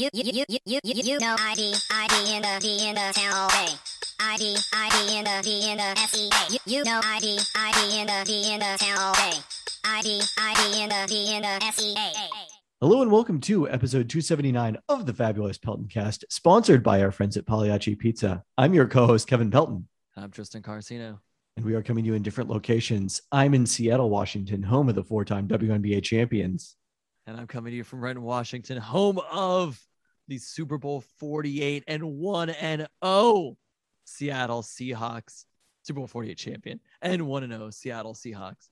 you, you, you, you, you, you, you know ID, ID in the D in the town all day. ID, ID in the D in the SEA. You, you know ID, ID in the D in the town all day. ID, ID in the D in the SEA. Hello and welcome to episode 279 of the Fabulous Pelton Cast, sponsored by our friends at Pagliacci Pizza. I'm your co-host Kevin Pelton, I'm Tristan Carcino. and we are coming to you in different locations. I'm in Seattle, Washington, home of the four-time WNBA champions. And I'm coming to you from Renton, Washington, home of the Super Bowl 48 and 1 and 0 Seattle Seahawks. Super Bowl 48 champion and 1 and 0 Seattle Seahawks.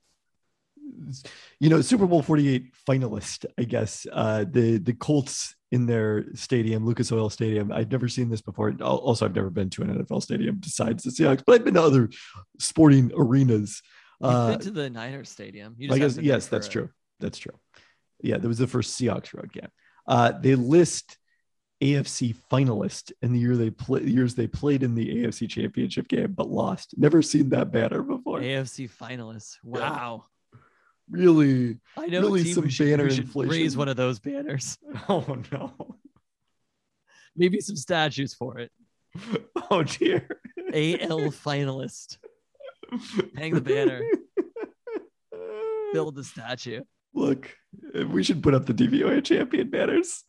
You know, Super Bowl 48 finalist, I guess. Uh, the the Colts in their stadium, Lucas Oil Stadium. I'd never seen this before. Also, I've never been to an NFL stadium besides the Seahawks, but I've been to other sporting arenas. You've Uh, been to the Niners Stadium. You I guess haven't been there yes, that's a- true. That's true. Yeah, that was the first Seahawks road game. Uh, they list AFC finalist in the year they play years they played in the AFC championship game but lost. Never seen that banner before. AFC finalists. Yeah. Wow. Really? I know Really team some should, banner inflation. raise one of those banners. Oh no. Maybe some statues for it. Oh dear. AL finalist. Hang the banner. Build the statue. Look, we should put up the DVOA champion banners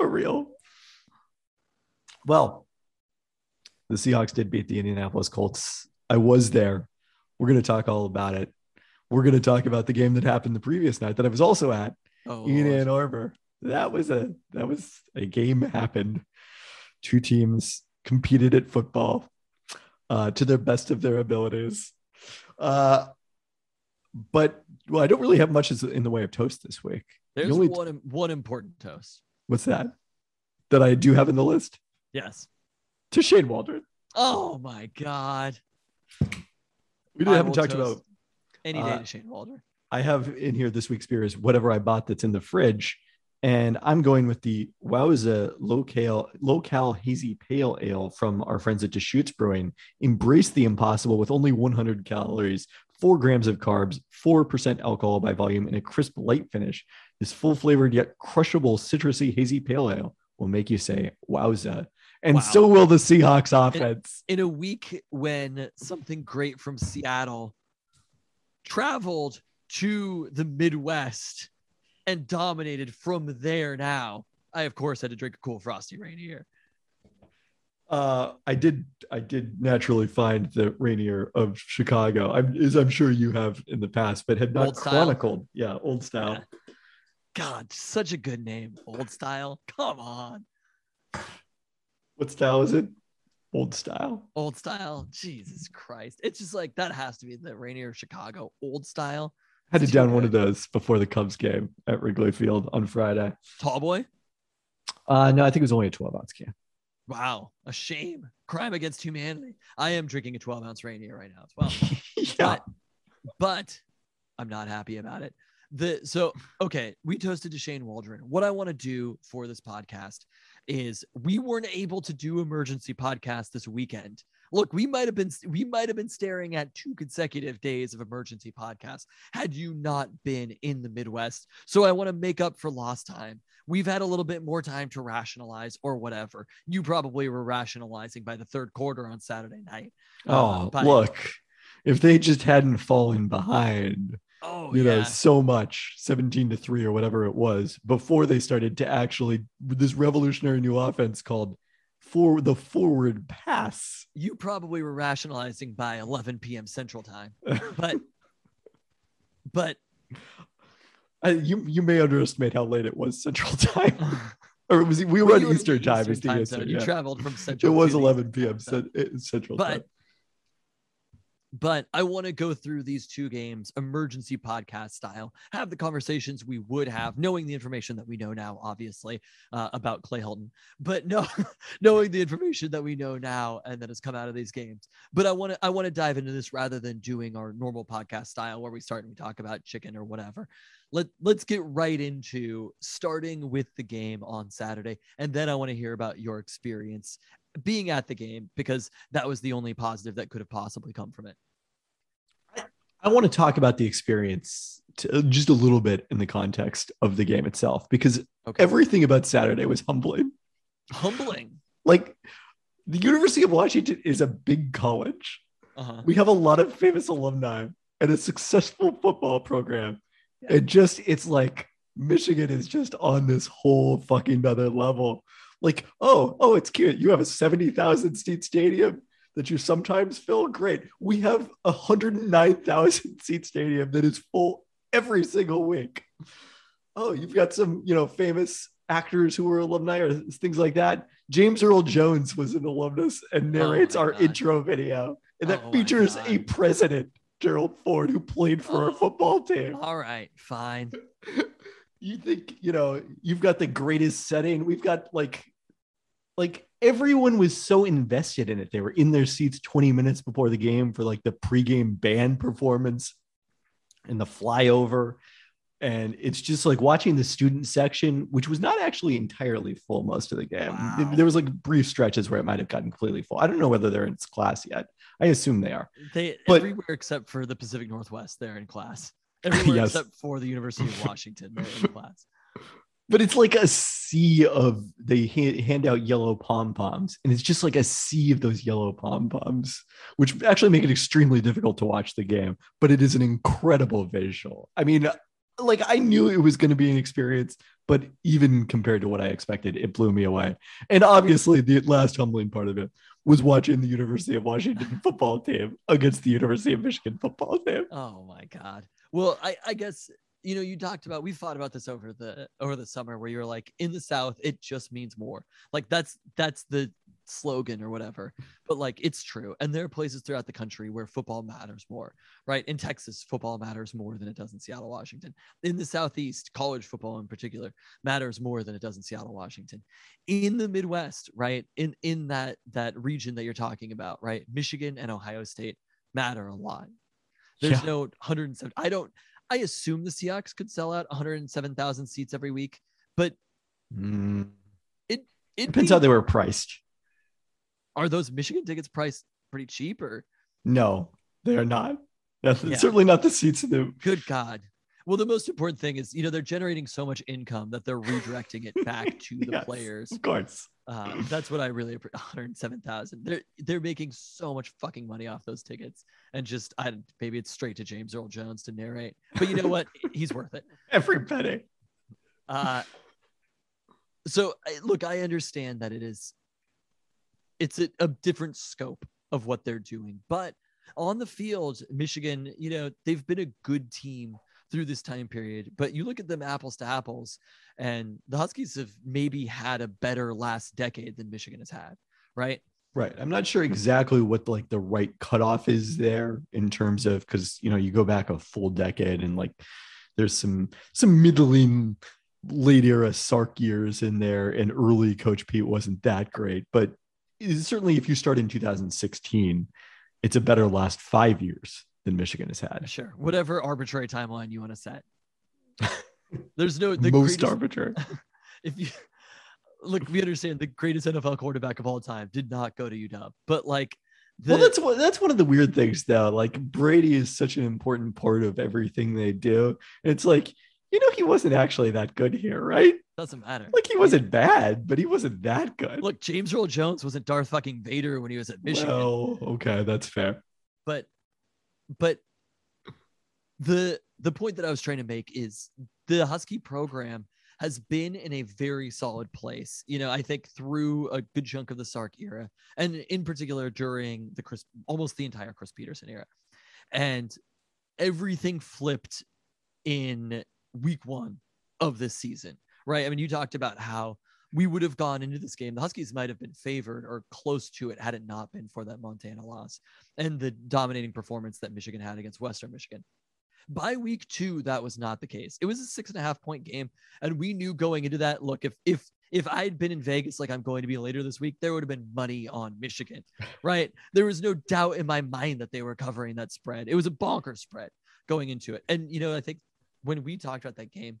for real. Well, the Seahawks did beat the Indianapolis Colts. I was there. We're going to talk all about it. We're going to talk about the game that happened the previous night that I was also at Oh, in. Ann Arbor. That was a that was a game happened. Two teams competed at football uh, to the best of their abilities. Uh, but well, I don't really have much in the way of toast this week. The There's only- one one important toast. What's that? That I do have in the list Yes. to Shane Waldron. Oh my God. We I haven't talked about. Any day uh, to Shane Waldron. I have in here this week's beer is whatever I bought that's in the fridge, and I'm going with the Wowza Local Local Hazy Pale Ale from our friends at Deschutes Brewing. Embrace the impossible with only 100 calories, four grams of carbs, four percent alcohol by volume, and a crisp light finish. This full flavored yet crushable citrusy hazy pale ale will make you say "Wowza," and Wow. so will the Seahawks offense. In a week when something great from Seattle traveled to the Midwest and dominated from there now, I of course had to drink a cool frosty rainier. Uh, I did. I did naturally find the Rainier of Chicago. I'm, as I'm sure you have in the past, but had not Old style? chronicled. Yeah, old style. Yeah. God, such a good name. Old style. Come on. What style is it? Old style. Old style. Jesus Christ. It's just like that has to be the Rainier Chicago. Old style. Had to down one of those before the Cubs game at Wrigley Field on Friday. Tall boy. Uh, no, I think it was only a 12 ounce can. Wow, a shame. Crime against humanity. I am drinking a 12 ounce Rainier right now as well, yeah. but but I'm not happy about it. The so okay, we toasted to Shane Waldron. What I want to do for this podcast is we weren't able to do emergency podcast this weekend. Look, we might have been we might have been staring at two consecutive days of emergency podcasts had you not been in the Midwest. So I want to make up for lost time. We've had a little bit more time to rationalize or whatever. You probably were rationalizing by the third quarter on Saturday night. Uh, Oh, by- look. If they just hadn't fallen behind, Oh you know, so much, 17 to 3 or whatever it was, before they started to actually this revolutionary new offense called for the forward pass. You probably were rationalizing by 11 p.m. Central Time, but but I, you you may underestimate how late it was Central Time, or it was we were on you were in Eastern the time. Eastern time Eastern, zone. You traveled from central It was 11 p.m. time uh, Central But time. But I want to go through these two games emergency podcast style, have the conversations we would have, knowing the information that we know now, obviously, uh, about Clay Helton, but no, knowing the information that we know now and that has come out of these games. But I want to I want to dive into this rather than doing our normal podcast style where we start and we talk about chicken or whatever. Let let's get right into starting with the game on Saturday, and then I want to hear about your experience being at the game because that was the only positive that could have possibly come from it. I want to talk about the experience to, just a little bit in the context of the game itself because Okay. everything about Saturday was humbling. Humbling. Like the University of Washington is a big college. Uh-huh. We have a lot of famous alumni and a successful football program. It just, it's like Michigan is just on this whole fucking other level. Like, oh, oh, it's cute. You have a 70,000 seat stadium that you sometimes fill. Great. We have a 109,000 seat stadium that is full every single week. Oh, you've got some, you know, famous actors who were alumni or things like that. James Earl Jones was an alumnus and oh narrates my our God. intro video. And that Oh features a president, Gerald Ford, who played for our Oh. football team. All right, fine. You think, you know, you've got the greatest setting. We've got like like everyone was so invested in it. They were in their seats 20 minutes before the game for like the pregame band performance and the flyover. And it's just like watching the student section, which was not actually entirely full most of the game. Wow. There was like brief stretches where it might have gotten completely full. I don't know whether they're in class yet. I assume they are. They But- everywhere except for the Pacific Northwest, they're in class. Everywhere Yes. except for the University of Washington, they're in class. but it's like a sea of they ha- hand out yellow pom poms and it's just like a sea of those yellow pom poms which actually make it extremely difficult to watch the game but it is an incredible visual. I mean like i knew it was going to be an experience but even compared to what i expected it blew me away. And obviously the last humbling part of it was watching the university of washington football team against the university of michigan football team. Oh my god. Well, I, I guess you know you talked about we thought about this over the over the summer where you're like in the South it just means more. Like that's that's the slogan or whatever. But like it's true, and there are places throughout the country where football matters more. Right in Texas, football matters more than it does in Seattle, Washington. In the Southeast, college football in particular matters more than it does in Seattle, Washington. In the Midwest, right in in that that region that you're talking about, right, Michigan and Ohio State matter a lot. There's Yeah. no 107. I don't. I assume the Seahawks could sell out 107,000 seats every week, but Mm, it depends how they were priced are those Michigan tickets priced pretty cheap or No, they are not. That's Yeah. certainly not the seats in the. good God. Well, the most important thing is, you know, they're generating so much income that they're redirecting it back to the Yes, players. Of course. Uh, that's what I really appre- 107,000. They're they're making so much fucking money off those tickets, and just I maybe it's straight to James Earl Jones to narrate, but you know what? He's worth it. Every penny. Uh, so look, I understand that it is, it's a, a different scope of what they're doing, but on the field, Michigan, you know, they've been a good team through this time period. But you look at them apples to apples, and the Huskies have maybe had a better last decade than Michigan has had, right? Right. I'm not sure exactly what like the right cutoff is there in terms of because you know you go back a full decade and like there's some some middling late era Sark years in there and early Coach Pete wasn't that great, but certainly if you start in 2016, it's a better last five years than Michigan has had. Sure, whatever arbitrary timeline you want to set. There's no the Most greatest- arbitrary. if you look, we understand the greatest NFL quarterback of all time did not go to UW, but like, the, well, that's what that's one of the weird things though. Like Brady is such an important part of everything they do. It's like, you know, he wasn't actually that good here, right? doesn't matter. Like he wasn't bad, but he wasn't that good. Look, James Earl Jones wasn't Darth fucking Vader when he was at Michigan, Well, okay, that's fair. but but the the point that I was trying to make is the Husky program has been in a very solid place. You know, I think through a good chunk of the Sark era, and in particular during the Chris, almost the entire Chris Peterson era, and everything flipped in week one of this season, right? I mean, you talked about how we would have gone into this game. The Huskies might have been favored or close to it had it not been for that Montana loss and the dominating performance that Michigan had against Western Michigan. By week two, that was not the case. It was a six and a half point game, and we knew going into that. Look, if if if I had been in Vegas like I'm going to be later this week, there would have been money on Michigan, right? There was no doubt in my mind that they were covering that spread. It was a bonker spread going into it, and you know I think when we talked about that game,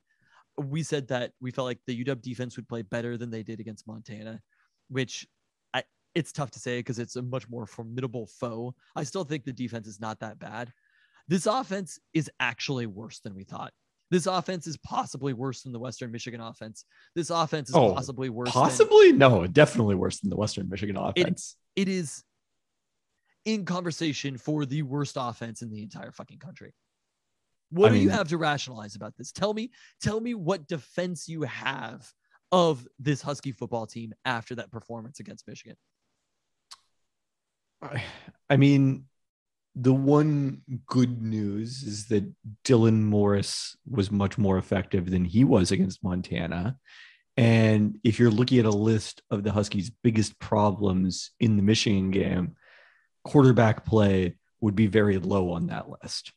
we said that we felt like the UW defense would play better than they did against Montana, which I it's tough to say because it's a much more formidable foe. I still think the defense is not that bad. This offense is actually worse than we thought. This offense is possibly worse than the Western Michigan offense. This offense is Oh, possibly worse. than- Possibly? No, definitely worse than the Western Michigan offense. it is in conversation for the worst offense in the entire fucking country. What I do you have to rationalize about this? Tell me, tell me what defense you have of this Husky football team after that performance against Michigan. I- I mean, the one good news is that Dylan Morris was much more effective than he was against Montana. And if you're looking at a list of the Huskies' biggest problems in the Michigan game, quarterback play would be very low on that list.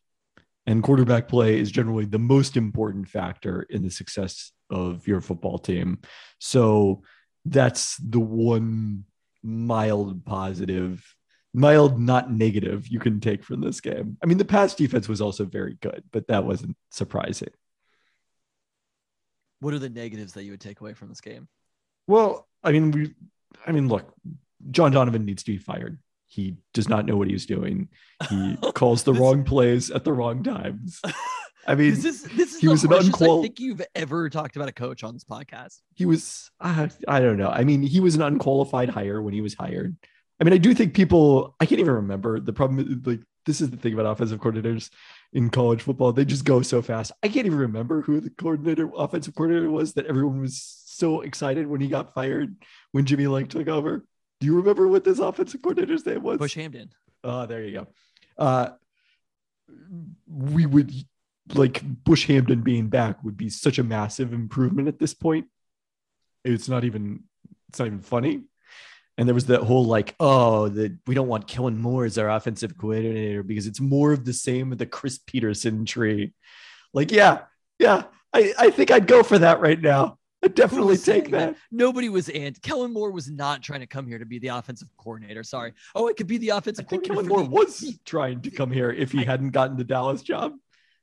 And quarterback play is generally the most important factor in the success of your football team. So that's the one mild positive, mild, not negative, you can take from this game. I mean, the pass defense was also very good, but that wasn't surprising. What are the negatives that you would take away from this game? Well, I mean, we, I mean, look, John Donovan needs to be fired. He does not know what he's doing. He calls the wrong plays at the wrong times. I mean, This is this is he was an harshest I think you've ever talked about a coach on this podcast. he was uh, i don't know i mean he was an unqualified hire when he was hired i mean i do think people i can't even remember the problem is, like this is the thing about offensive coordinators in college football they just go so fast i can't even remember who the coordinator offensive coordinator was that everyone was so excited when he got fired when jimmy lake took over do you remember what this offensive coordinator's name was Bush Hamdan. Oh, there you go. Uh, we would like Bush Hamdan being back would be such a massive improvement at this point. It's not even it's not even funny. And there was that whole like, oh, that we don't want Kellen Moore as our offensive coordinator because it's more of the same of the Chris Peterson tree. Like, yeah, yeah, I, I think I'd go for that right now. Definitely take saying that. Nobody was and Kellen Moore was not trying to come here to be the offensive coordinator. Sorry. Oh, it could be the I offensive think coordinator. Kellen Moore the- was trying to come here if he I- hadn't gotten the Dallas job.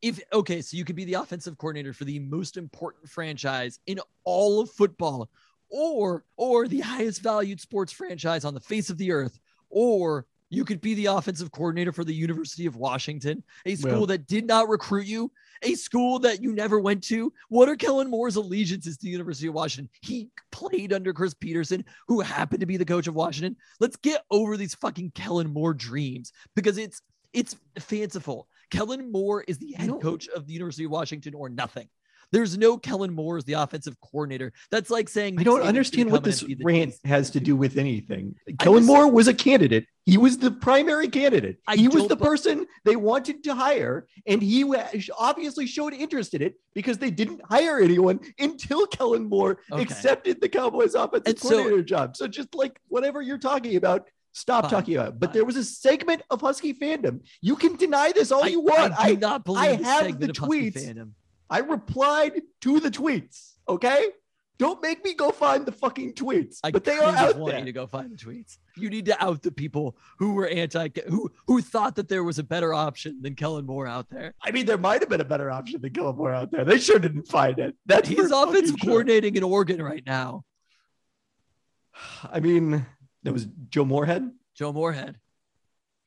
if okay, so you could be the offensive coordinator for the most important franchise in all of football, or or the highest valued sports franchise on the face of the earth, or you could be the offensive coordinator for the University of Washington, a school Well- that did not recruit you, a school that you never went to. What are Kellen Moore's allegiances to the University of Washington? He played under Chris Peterson, who happened to be the coach of Washington. Let's get over these fucking Kellen Moore dreams because it's it's fanciful. Kellen Moore is the head coach of the University of Washington or nothing. There's no Kellen Moore as the offensive coordinator. That's like saying I don't understand what this rant has to do with anything. Kellen Moore was a candidate. He was the primary candidate. I he was the bu- person they wanted to hire, and he obviously showed interest in it because they didn't hire anyone until Kellen Moore Okay. accepted the Cowboys offensive And so- coordinator job. So just like whatever you're talking about, stop Fine, talking about. it. But fine. there was a segment of Husky fandom. You can deny this all I, you want. I do I, not believe I have segment the of tweets. fandom. I replied to the tweets. Okay. Don't make me go find the fucking tweets, I but they are out want there. you to go find the tweets. You need to out the people who were anti, who who thought that there was a better option than Kellen Moore out there. I mean, there might have been a better option than Kellen Moore out there. They sure didn't find it. That He's offensive sure. coordinating in Oregon right now. I mean, there was Joe Moorhead. Joe Moorhead,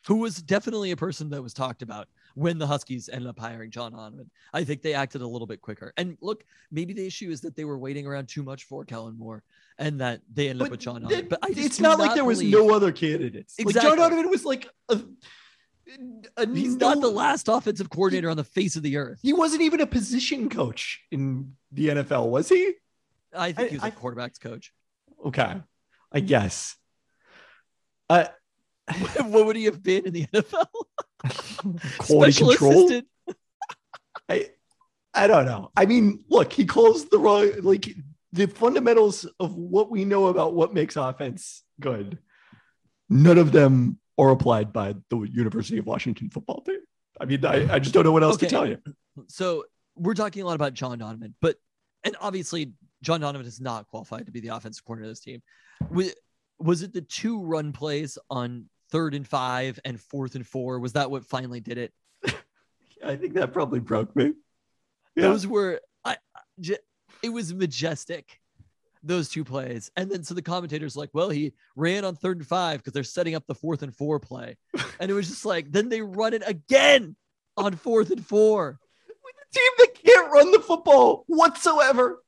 who was definitely a person that was talked about when the Huskies ended up hiring John Donovan. I think they acted a little bit quicker. And look, maybe the issue is that they were waiting around too much for Kellen Moore and that they ended up with John it- But I it's do not like there was believe- no other candidates. Like Exactly. Joe Donovan was like a, a He's no- not the last offensive coordinator on the face of the earth. He wasn't even a position coach in the NFL, was he? I think I- he was I- a quarterback's coach. Okay, I guess. Uh, what would he have been in the NFL? quality Special control. assistant. I I don't know. I mean, look, he calls the wrong like the fundamentals of what we know about what makes offense good. None of them are applied by the University of Washington football team. I mean, I, I just don't know what else Okay. to tell you. So we're talking a lot about John Donovan, but and obviously John Donovan is not qualified to be the offensive coordinator of this team. Was, was it the two run plays on third and five and fourth and four? Was that what finally did it? I think that probably broke me. Yeah. Those were I, I j- it was majestic. Those two plays. And then so the commentators like, well, he ran on third and five because they're setting up the fourth and four play. And it was just like, then they run it again. on fourth and four. With a team that can't run the football whatsoever.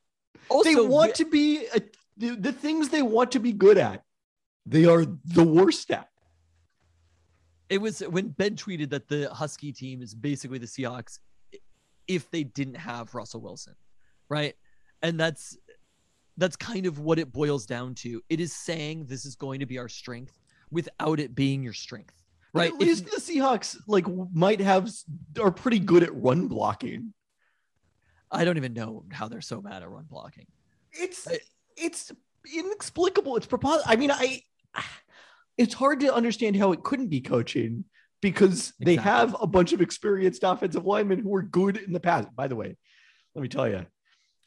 Also, they want to be a, the, the things they want to be good at. They are the worst at. It was when Ben tweeted that the Husky team is basically the Seahawks if they didn't have Russell Wilson, right? And that's that's kind of what it boils down to. It is saying this is going to be our strength without it being your strength, But right? At If- least the Seahawks like might have are pretty good at run blocking. I don't even know how they're so bad at run blocking. It's I- it's inexplicable. It's propos. I mean, I it's hard to understand how it couldn't be coaching because they Exactly. have a bunch of experienced offensive linemen who were good in the past. By the way, let me tell you,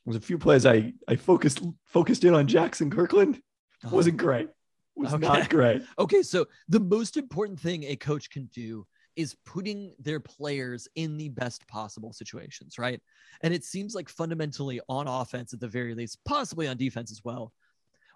there's a few plays I I focused focused in on Jackson Kirkland. Uh-huh. Wasn't great. Was Okay. not great. Okay, so the most important thing a coach can do is putting their players in the best possible situations, right? And it seems like fundamentally on offense, at the very least, possibly on defense as well,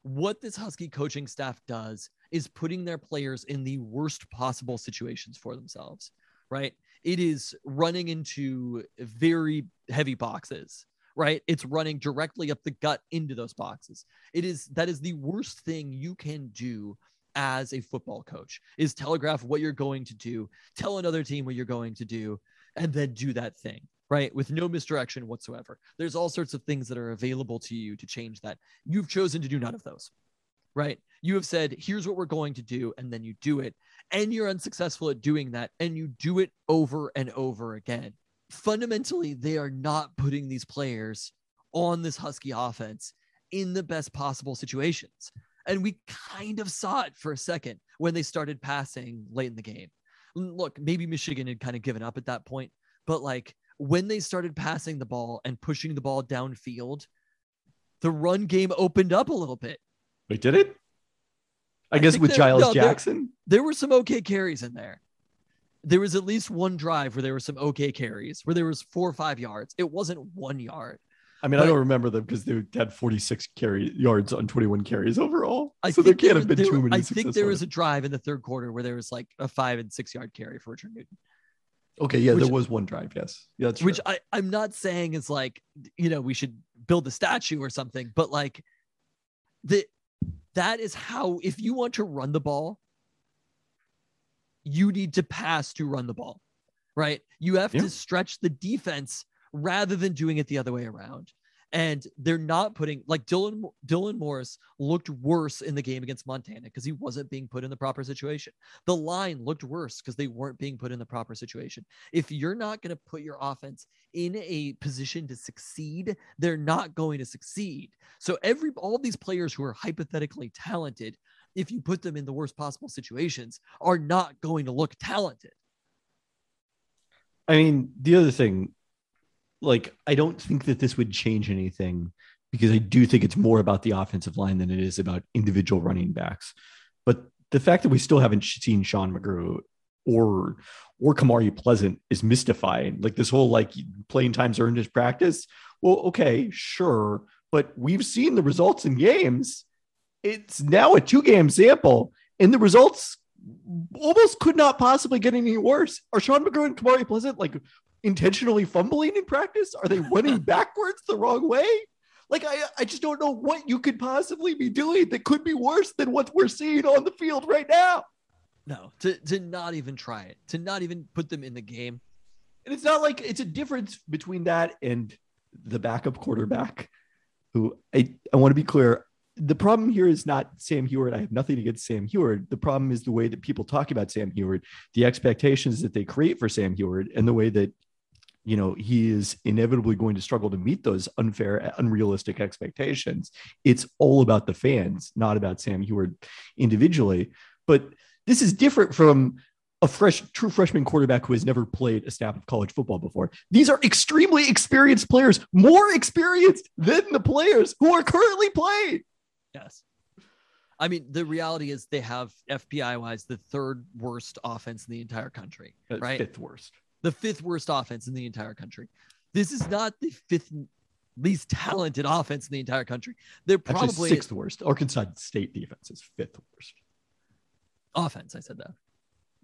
what this Husky coaching staff does is putting their players in the worst possible situations for themselves, right? It is running into very heavy boxes, right? It's running directly up the gut into those boxes. It is that is the worst thing you can do as a football coach is telegraph what you're going to do, tell another team what you're going to do, and then do that thing, right? With no misdirection whatsoever. There's all sorts of things that are available to you to change that. You've chosen to do none of those, right? You have said, here's what we're going to do, and then you do it. And you're unsuccessful at doing that, and you do it over and over again. Fundamentally, they are not putting these players on this Husky offense in the best possible situations. And we kind of saw it for a second when they started passing late in the game. Look, maybe Michigan had kind of given up at that point, but like when they started passing the ball and pushing the ball downfield, the run game opened up a little bit. Wait, did it? I, I guess with there- Giles no, Jackson. There were some okay carries in there. There was at least one drive where there were some okay carries where there was four or five yards. It wasn't one yard. I mean, I don't remember them because they had 46 carry yards on 21 carries overall. I so there can't there- have been there- too many. I think there was a drive in the third quarter where there was like a five and six yard carry for Richard Newton. Okay. Yeah, which- there was one drive. Yes, yeah, that's which true. I, I'm not saying is like, you know, we should build a statue or something, but like the that is how if you want to run the ball, you need to pass to run the ball, right? You have Yeah. to stretch the defense rather than doing it the other way around. And they're not putting like Dylan Dylan Morris looked worse in the game against Montana because he wasn't being put in the proper situation. The line looked worse because they weren't being put in the proper situation. If you're not going to put your offense in a position to succeed, they're not going to succeed. So every all these players who are hypothetically talented, if you put them in the worst possible situations, are not going to look talented. I mean, the other thing, like, I don't think that this would change anything because I do think it's more about the offensive line than it is about individual running backs. But the fact that we still haven't seen Sean McGrew or or Kamari Pleasant is mystifying. Like this whole like playing times earned his practice. Well, okay, sure, but we've seen the results in games. It's now a two game sample, and the results almost could not possibly get any worse. Are Sean McGrew and Kamari Pleasant like intentionally fumbling in practice? Are they running backwards the wrong way? Like I, I just don't know what you could possibly be doing that could be worse than what we're seeing on the field right now. No, to, to not even try it, to not even put them in the game. And it's not like it's a difference between that and the backup quarterback, who I, I want to be clear. The problem here is not Sam Huard. I have nothing against Sam Huard. The problem is the way that people talk about Sam Huard, the expectations that they create for Sam Huard, and the way that you know he is inevitably going to struggle to meet those unfair, unrealistic expectations. It's all about the fans, not about Sam Huard individually. But this is different from a fresh, true freshman quarterback who has never played a snap of college football before. These are extremely experienced players, more experienced than the players who are currently playing. Yes. I mean, the reality is they have FPI wise the third worst offense in the entire country, right? Fifth worst. The fifth worst offense in the entire country. This is not the fifth least talented offense in the entire country. They're Actually, probably sixth worst. Arkansas State defense is fifth worst. offense. I said that.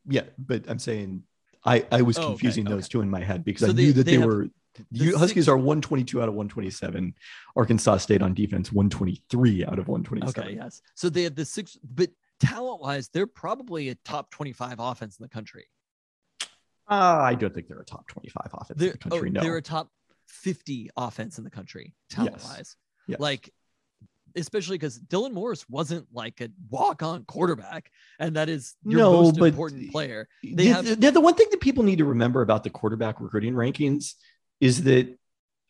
Yeah, but I'm saying I, I was Oh, okay, confusing those okay. two in my head because So I they- knew that they they, were the Huskies six- are 122 out of 127. Arkansas State on defense 123 out of 127. Okay, yes. So they have the six, but talent wise, they're probably a top 25 offense in the country. Uh, I don't think they're a top 25 offense They're, in the country. oh, no. they're a top 50 offense in the country, talent wise. Yes. Like, especially because Dylan Morris wasn't like a walk on quarterback, and that is your No, most important player. They the, have- the, the one thing that people need to remember about the quarterback recruiting rankings is that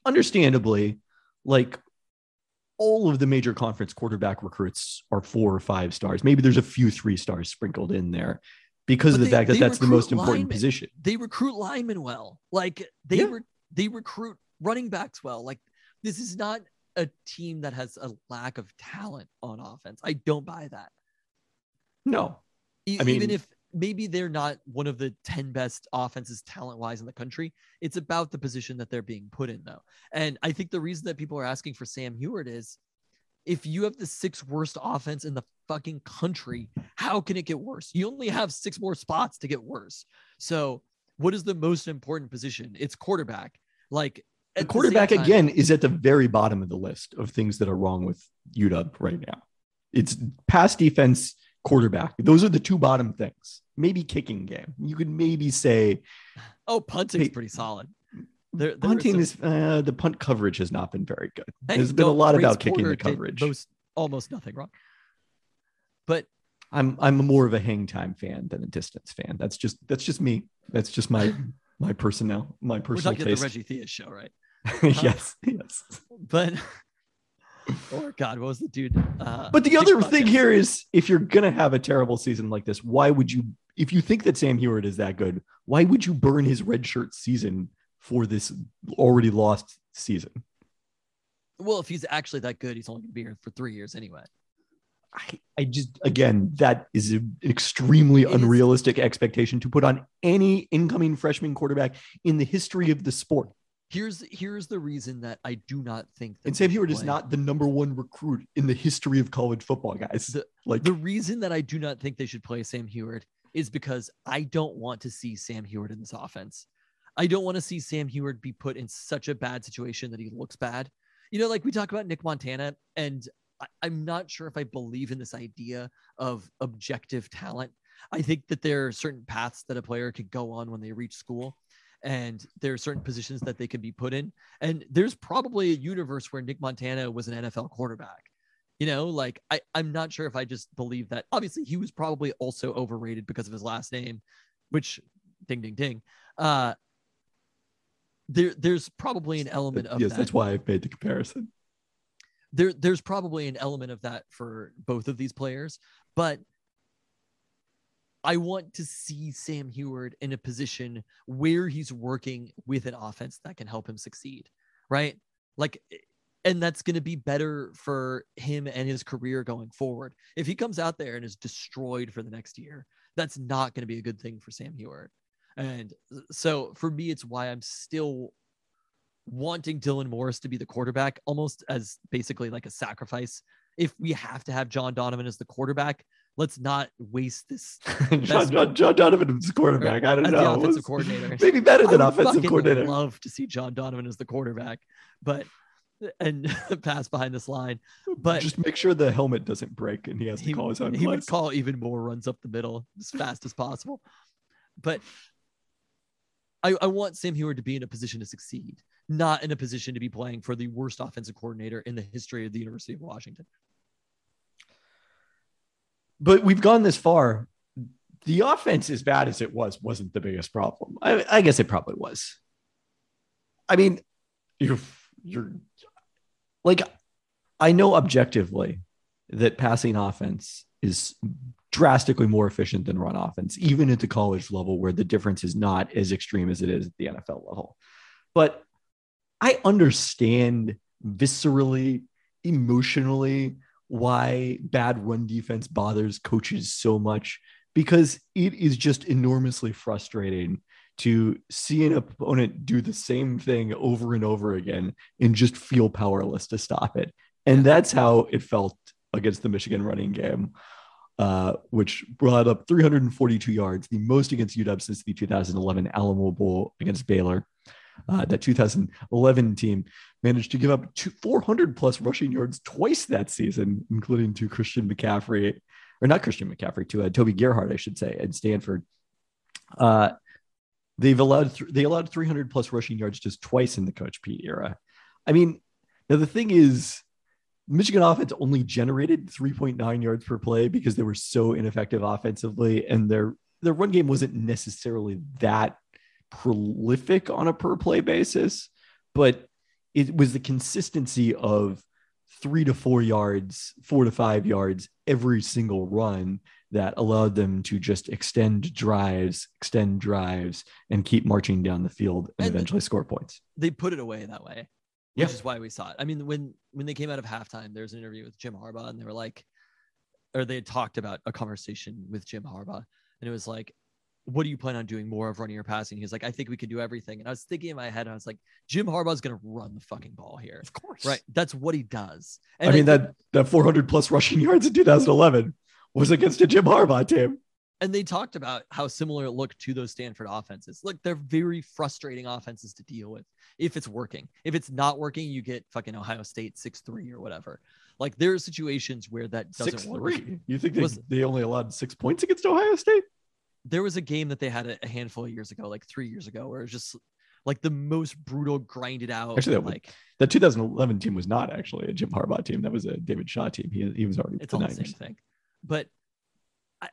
understandably like all of the major conference quarterback recruits are four or five stars maybe there's a few three stars sprinkled in there because But of the they- fact that that's the most important linemen. position They recruit linemen well. Like, they, Yeah. re- they recruit running backs well. Like, this is not a team that has a lack of talent on offense. I don't buy that. no E- I mean- even if maybe they're not one of the 10 best offenses talent wise in the country, it's about the position that they're being put in, though. And I think the reason that people are asking for Sam Huard is if you have the sixth worst offense in the fucking country, how can it get worse? You only have six more spots to get worse. So, what is the most important position? It's quarterback. Like, the quarterback time- again is at the very bottom of the list of things that are wrong with UW right now. It's pass defense, quarterback. Those are the two bottom things. Maybe kicking game. You could maybe say Oh, punting's Hey, pretty solid. There, there punting some- is uh, the punt coverage has not been very good. Hey, There's been a lot about kicking the coverage. Most almost nothing wrong. But I'm I'm more of a hang time fan than a distance fan. That's just that's just me. That's just my my personnel my we're personal talking about the taste. Reggie Theus show, right? yes, yes. But oh god, what was the dude? Uh, But the other thing here is if you're gonna have a terrible season like this, why would you if you think that Sam Huard is that good, why would you burn his red shirt season for this already lost season? Well, if he's actually that good, he's only gonna be here for three years anyway. I, I just again that is an extremely It is- unrealistic expectation to put on any incoming freshman quarterback in the history of the sport. Here's here's the reason that I do not think that And Sam Huard is not the number one recruit in the history of college football, guys. The- like The reason that I do not think they should play Sam Huard is because I don't want to see Sam Huard in this offense. I don't want to see Sam Huard be put in such a bad situation that he looks bad. You know, like we talk about Nick Montana, and I, I'm not sure if I believe in this idea of objective talent. I think that there are certain paths that a player could go on when they reach school, and there are certain positions that they could be put in. And there's probably a universe where Nick Montana was an NFL quarterback. You know, like I, I'm not sure if I just believe that. Obviously, he was probably also overrated because of his last name, which ding ding ding. Uh there there's probably an element of yes, that. that's why I've made the comparison. There there's probably an element of that for both of these players, but I want to see Sam Huard in a position where he's working with an offense that can help him succeed, right? Like, and that's going to be better for him and his career going forward. If he comes out there and is destroyed for the next year, that's not going to be a good thing for Sam Huard. And so for me, it's why I'm still wanting Dylan Morris to be the quarterback, almost as basically like a sacrifice. If we have to have John Donovan as the quarterback, let's not waste this John, John, John Donovan is quarterback. I don't as know. the offensive coordinator. Maybe better than offensive coordinator I would offensive coordinator. Love to see John Donovan as the quarterback, but and pass behind this line. But just make sure the helmet doesn't break and he has to he, call his own he would call even more runs up the middle as fast as possible. But I, I want Sam Huard to be in a position to succeed, not in a position to be playing for the worst offensive coordinator in the history of the University of Washington. but we've gone this far. The offense, as bad as it was, wasn't the biggest problem. I, I guess it probably was. I mean, you're you're like, I know objectively that passing offense is drastically more efficient than run offense, even at the college level, where the difference is not as extreme as it is at the NFL level. But I understand viscerally, emotionally, why bad run defense bothers coaches so much because it is just enormously frustrating to see an opponent do the same thing over and over again and just feel powerless to stop it. And that's how it felt against the Michigan running game. uh, which brought up 342 yards, the most against UW since the 2011 Alamo Bowl against Baylor. Uh, that 2011 team managed to give up two, 400 plus rushing yards twice that season, including to Christian McCaffrey, or not Christian McCaffrey, to uh, Toby Gerhart, I should say, at Stanford. Uh, they've allowed th- they allowed 300 plus rushing yards just twice in the Coach Pete era. I mean, now the thing is, Michigan offense only generated 3.9 yards per play because they were so ineffective offensively, and their their run game wasn't necessarily that prolific on a per play basis, but it was the consistency of three to four yards, four to five yards every single run that allowed them to just extend drives, extend drives, and keep marching down the field and, And- eventually score points. They put it away that way, Yeah. which is why we saw it. I mean, when when they came out of halftime, there was an interview with Jim Harbaugh, and they were like, or they had talked about a conversation with Jim Harbaugh, and it was like, "What do you plan on doing more of running or passing?" He's like, "I think we can do everything." And I was thinking in my head, I was like, "Jim Harbaugh's gonna run the fucking ball here." Of course. Right. That's what he does. I think- mean, that, that 400 plus rushing yards in 2011 was against a Jim Harbaugh team. and they talked about how similar it looked to those Stanford offenses. Look, they're very frustrating offenses to deal with if it's working. If it's not working, you get fucking Ohio State 6-3 or whatever. Like there are situations where that doesn't Six work. three. You think they, Was- they only allowed six points against Ohio State? There was a game that they had a, a handful of years ago, like three years ago, where it was just like the most brutal, grinded out. Actually, that like That 2011 team was not actually a Jim Harbaugh team. That was a David Shaw team. He, he was already it's the all the same thing. But I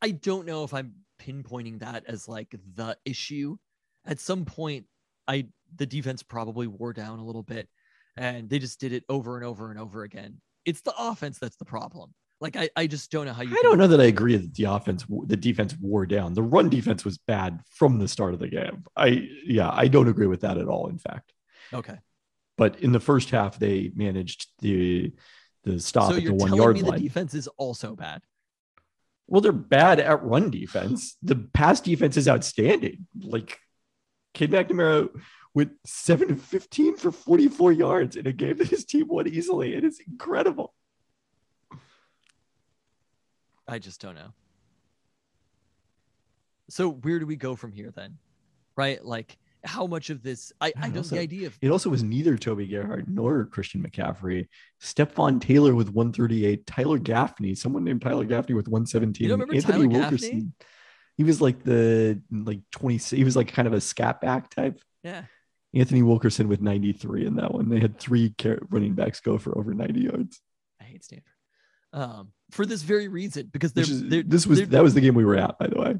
I don't know if I'm pinpointing that as like the issue. At some point, I the defense probably wore down a little bit and they just did it over and over and over again. It's the offense that's the problem. Like I, I just don't know how you I don't know that I agree that the offense, the defense wore down. The run defense was bad from the start of the game. I, yeah, I don't agree with that at all. In fact, Okay. but in the first half, they managed the the stop so at the one yard me line. the defense is also bad. well, they're bad at run defense. The pass defense is outstanding. Like Cade McNamara went seven to fifteen for forty four yards in a game that his team won easily. It is incredible. I just don't know. So where do we go from here then? Right? Like how much of this I, I don't also- the idea of It also was neither Toby Gerhart nor Christian McCaffrey. Stepfan Taylor with 138, Tyler Gaffney, someone named Tyler Gaffney with 117. You Anthony Tyler Gaffney? Wilkerson. He was like the like 20, he was like kind of a scat back type. yeah. Anthony Wilkerson with 93 in that one. They had three running backs go for over 90 yards. I hate Stanford. Um, for this very reason, because they're, is, they're this was they're that was the game we were at, by the way,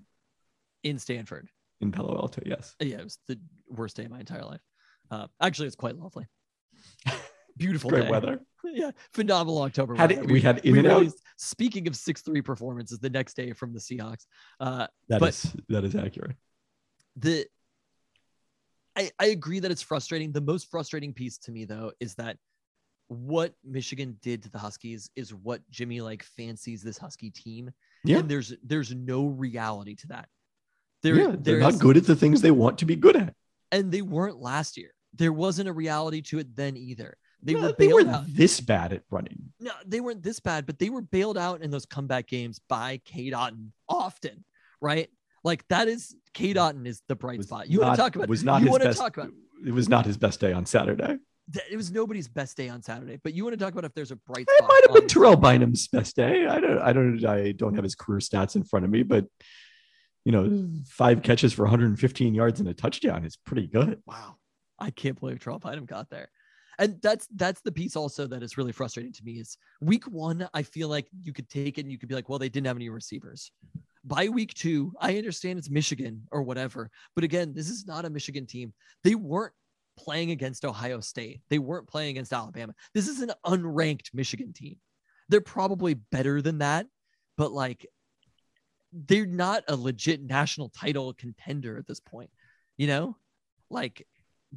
in Stanford. in Palo Alto. Yes. Yeah, it was the worst day of my entire life. Uh, actually, it's quite lovely. Beautiful Great day. weather. yeah, phenomenal October. Had it- we had in and out. Speaking of six three performances, the next day from the Seahawks. Uh, That is that is accurate. the I, I agree that it's frustrating. The most frustrating piece to me though is that what Michigan did to the Huskies is what Jimmy Lake fancies this Husky team. Yeah. And there's there's no reality to that. There, yeah, they're not good at the things they want to be good at. and they weren't last year. There wasn't a reality to it then either. They No, were they were out. this bad at running. No, they weren't this bad, but they were bailed out in those comeback games by Cade Otton often, right? Like that is Cade Otton is the bright Was spot. You want to talk about was not you his want to talk about It was not his best day on Saturday. It was nobody's best day on Saturday, but you want to talk about if there's a bright spot? It might have been Terrell Bynum's best day. I don't. I don't. I don't have his career stats in front of me, but you know, five catches for 115 yards and a touchdown is pretty good. Wow. I can't believe Terrell Bynum got there. And that's that's the piece also that is really frustrating to me is week one, I feel like you could take it and you could be like, well, they didn't have any receivers. By week two, I understand it's Michigan or whatever. But again, this is not a Michigan team. They weren't playing against Ohio State. They weren't playing against Alabama. This is an unranked Michigan team. They're probably better than that, but like they're not a legit national title contender at this point. You know, like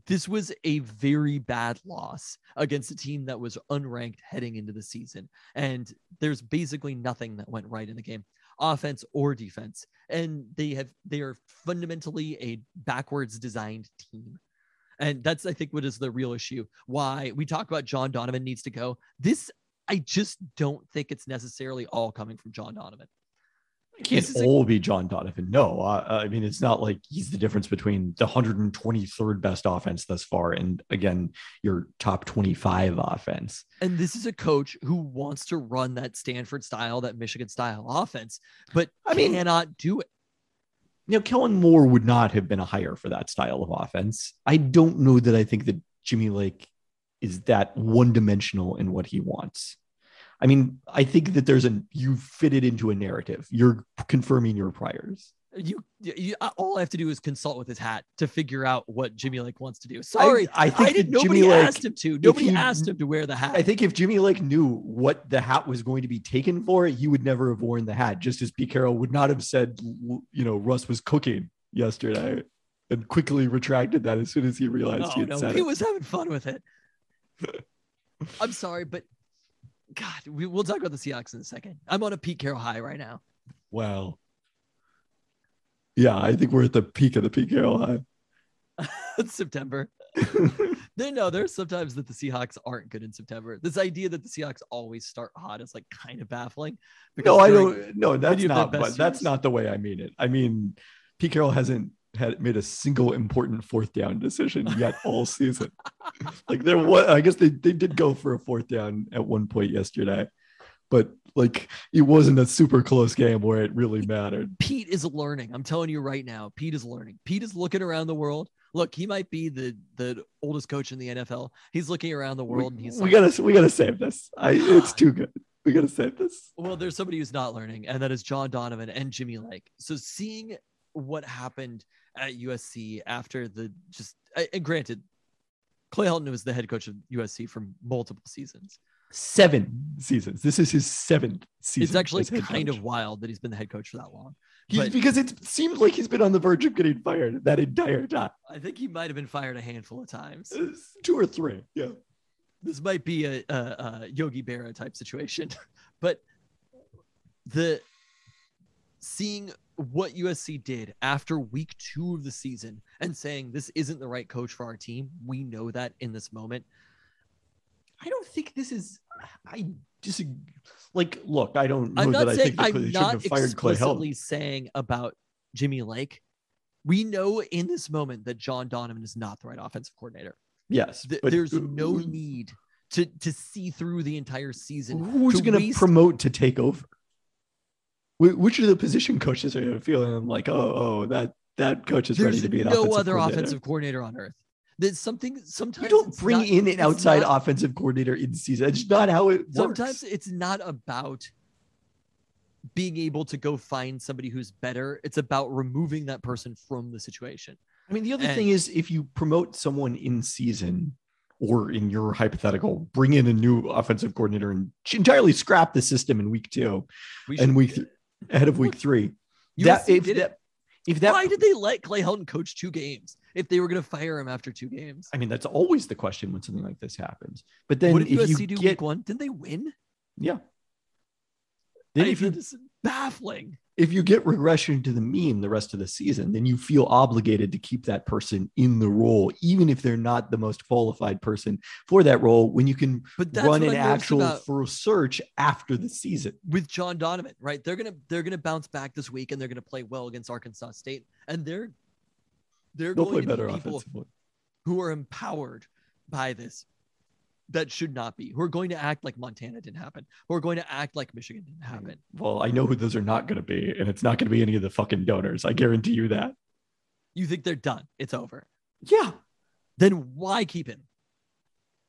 this was a very bad loss against a team that was unranked heading into the season. And there's basically nothing that went right in the game, offense or defense. And they have they are fundamentally a backwards designed team. And that's I think what is the real issue. Why we talk about John Donovan needs to go. This I just don't think it's necessarily all coming from John Donovan. It can't is a- all be John Donovan. No, uh, I mean it's not like he's the difference between the 123rd best offense thus far and again your top 25 offense. And this is a coach who wants to run that Stanford style, that Michigan style offense, but I mean- cannot do it. You know, Kellen Moore would not have been a hire for that style of offense. I don't know that I think that Jimmy Lake is that one dimensional in what he wants. I mean, I think that there's a you fit it into a narrative. You're confirming your priors. You, you, uh, all I have to do is consult with his hat to figure out what Jimmy Lake wants to do. Sorry, I think didn't. that Nobody Jimmy Lake- asked him to. Nobody he- asked him to wear the hat. I think if Jimmy Lake knew what the hat was going to be taken for, he would never have worn the hat. Just as Pete Carroll would not have said, you know, Russ was cooking yesterday, and quickly retracted that as soon as he realized he Oh had no, said he it. was having fun with it. I'm sorry, but God, we, we'll talk about the Seahawks in a second. I'm on a Pete Carroll high right now. Wow. Yeah, I think we're at the peak of the Pete Carroll high. It's September. They know there's sometimes that the Seahawks aren't good in September. This idea that the Seahawks always start hot is like kind of baffling. no, I don't. No, that's not. But that's not the way I mean it. I mean, Pete Carroll hasn't had made a single important fourth down decision yet all season. like there was, I guess they they did go for a fourth down at one point yesterday, but like it wasn't a super close game where it really mattered. Pete is learning. I'm telling you right now, Pete is learning. Pete is looking around the world. Look, he might be the the oldest coach in the NFL. He's looking around the world and we, he's we like, gotta we gotta save this. I it's too good. We gotta save this. Well, there's somebody who's not learning, and that is John Donovan and Jimmy Lake. So seeing what happened at USC after the just and granted, Clay Helton was the head coach of USC for multiple seasons. Seven seasons. This is his seventh season. it's actually kind coach. of wild that he's been the head coach for that long. He's- but- because it seems like he's been on the verge of getting fired that entire time. I think he might have been fired a handful of times. Uh, two or three. Yeah. This might be a, a, a Yogi Berra type situation, but the seeing what USC did after week two of the season and saying this isn't the right coach for our team, we know that in this moment. I don't think this is. I disagree. Like, look, I don't know I'm that not I saying think I'm shouldn't fired explicitly saying about Jimmy Lake. We know in this moment that John Donovan is not the right offensive coordinator. Yes, Th- but there's no need to to see through the entire season. Who's going to waste- promote to take over? Which of the position coaches are going to feel? And I'm like, oh, oh, that that coach is ready to be an no offensive other coordinator. offensive coordinator on earth. There's something sometimes You don't bring not- in an outside not- offensive coordinator in season. It's not how it works. Sometimes it's not about being able to go find somebody who's better. It's about removing that person from the situation. I mean, the other And- thing is if you promote someone in season or in your hypothetical, bring in a new offensive coordinator and entirely scrap the system in week two We and week th- ahead of week three. That if that if that Why did they let Clay Helton coach two games if they were going to fire him after two games? I mean, that's always the question when something like this happens. But then what did if USC you do get week one? Didn't they win? yeah, then I if you this baffling. if you get regression to the mean the rest of the season, then you feel obligated to keep that person in the role, even if they're not the most qualified person for that role. When you can run an actual full search after the season. with John Donovan, right? They're gonna they're gonna bounce back this week and they're gonna play well against Arkansas State, and they're they're They'll going to better be people who are empowered by this. That should not be. Who are going to act like Montana didn't happen. Who are going to act like Michigan didn't happen. Well, I know who those are not going to be, and it's not going to be any of the fucking donors. I guarantee you that. You think they're done? It's over. Yeah, Then why keep him?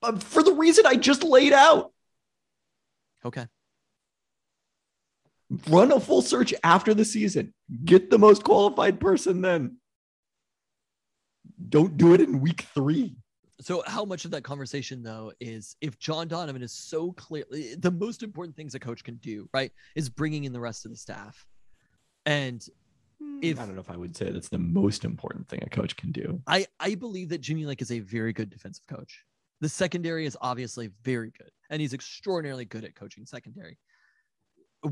uh, for the reason I just laid out. Okay. Run a full search after the season. Get the most qualified person then. Don't do it in week three. So, how much of that conversation, though, is if John Donovan is so clearly the most important things a coach can do, right, is bringing in the rest of the staff. And hmm. If- I don't know if I would say that's the most important thing a coach can do. I, I believe that Jimmy Lake is a very good defensive coach. The secondary is obviously very good, and he's extraordinarily good at coaching secondary.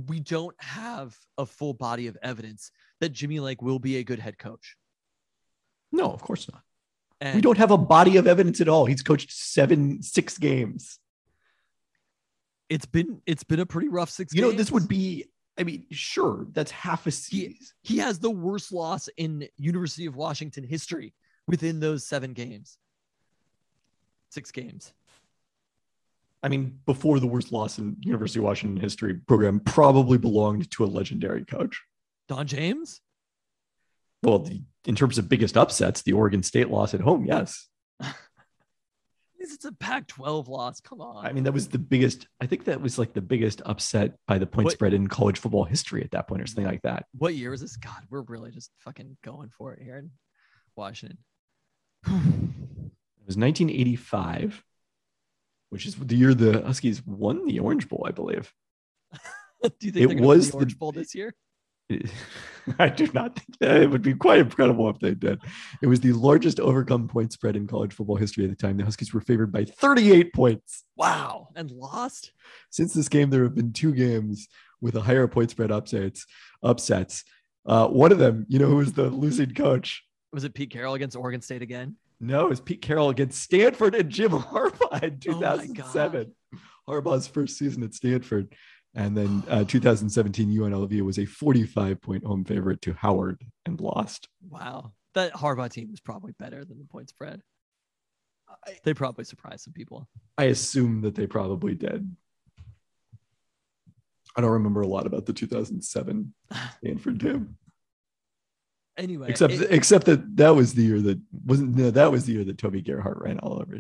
We don't have a full body of evidence that Jimmy Lake will be a good head coach. No, of course not. And We don't have a body of evidence at all. He's coached seven, six games. it's been it's been a pretty rough six. You know, this would be. I mean, sure, that's half a season. he has the worst loss in University of Washington history within those seven games. Six games. I mean, before the worst loss in University of Washington history program probably belonged to a legendary coach. Don James? Well, the, in terms of biggest upsets, the Oregon State loss at home, yes. It's a Pac 12 loss. Come on. I mean, that was the biggest. I think that was like the biggest upset by the point What- spread in college football history at that point, or something like that. what year was this? God, we're really just fucking going for it here in Washington. It was 1985, which is the year the Huskies won the Orange Bowl, I believe. Do you think It they're gonna win was the the- Orange Bowl this year? I do not think that it would be quite incredible if they did. It was the largest overcome point spread in college football history at the time. The Huskies were favored by 38 points. Wow. And lost? Since this game, there have been two games with a higher point spread upsets. Upsets. Uh, one of them, you know, who was the losing coach? Was it Pete Carroll against Oregon State again? No, it was Pete Carroll against Stanford and Jim Harbaugh in Oh 2007. Harbaugh's first season at Stanford. And then uh, 2017, UNLV was a 45 point home favorite to Howard and lost. Wow. That Harbaugh team was probably better than the point spread. I- They probably surprised some people. I assume that they probably did. I don't remember a lot about the 2007 Stanford team, Anyway, except it- except that that was the year that wasn't. No, that was the year that Toby Gerhart ran all over.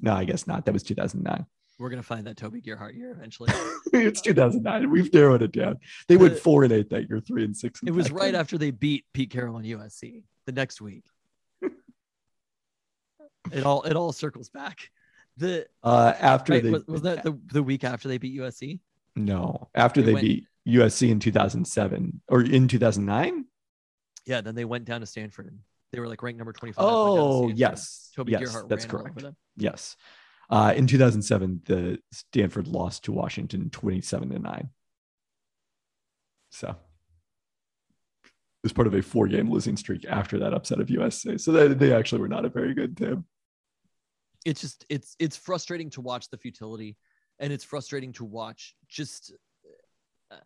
No, I guess not. That was 2009. We're gonna find that Toby Gerhart year eventually. it's 2009. We've narrowed it down. They went four and eight that year, three and six. it was right after they beat Pete Carroll and USC the next week. it all it all circles back. The Uh, after right, they was, was that the, the week after they beat USC? no after They they beat USC in 2007 or in 2009. Yeah, then they went down to Stanford. They were like ranked number 25. went down to Oh yes, Toby yes, Gerhart that's ran all over correct. them. Yes. Uh, in 2007, the Stanford lost to Washington 27 to 9. So it was part of a four game losing streak after that upset of USC. So they, they actually were not a very good team. It's just it's it's frustrating to watch the futility, and it's frustrating to watch just uh,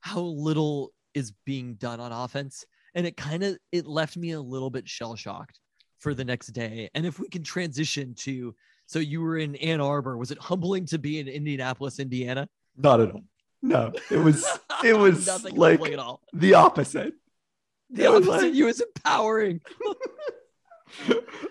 how little is being done on offense. And it kind of it left me a little bit shell shocked for the next day. And if we can transition to so you were in Ann Arbor, was it humbling to be in Indianapolis, Indiana? Not at all. No, it was it was like at all. the opposite. The it was opposite like- you is empowering.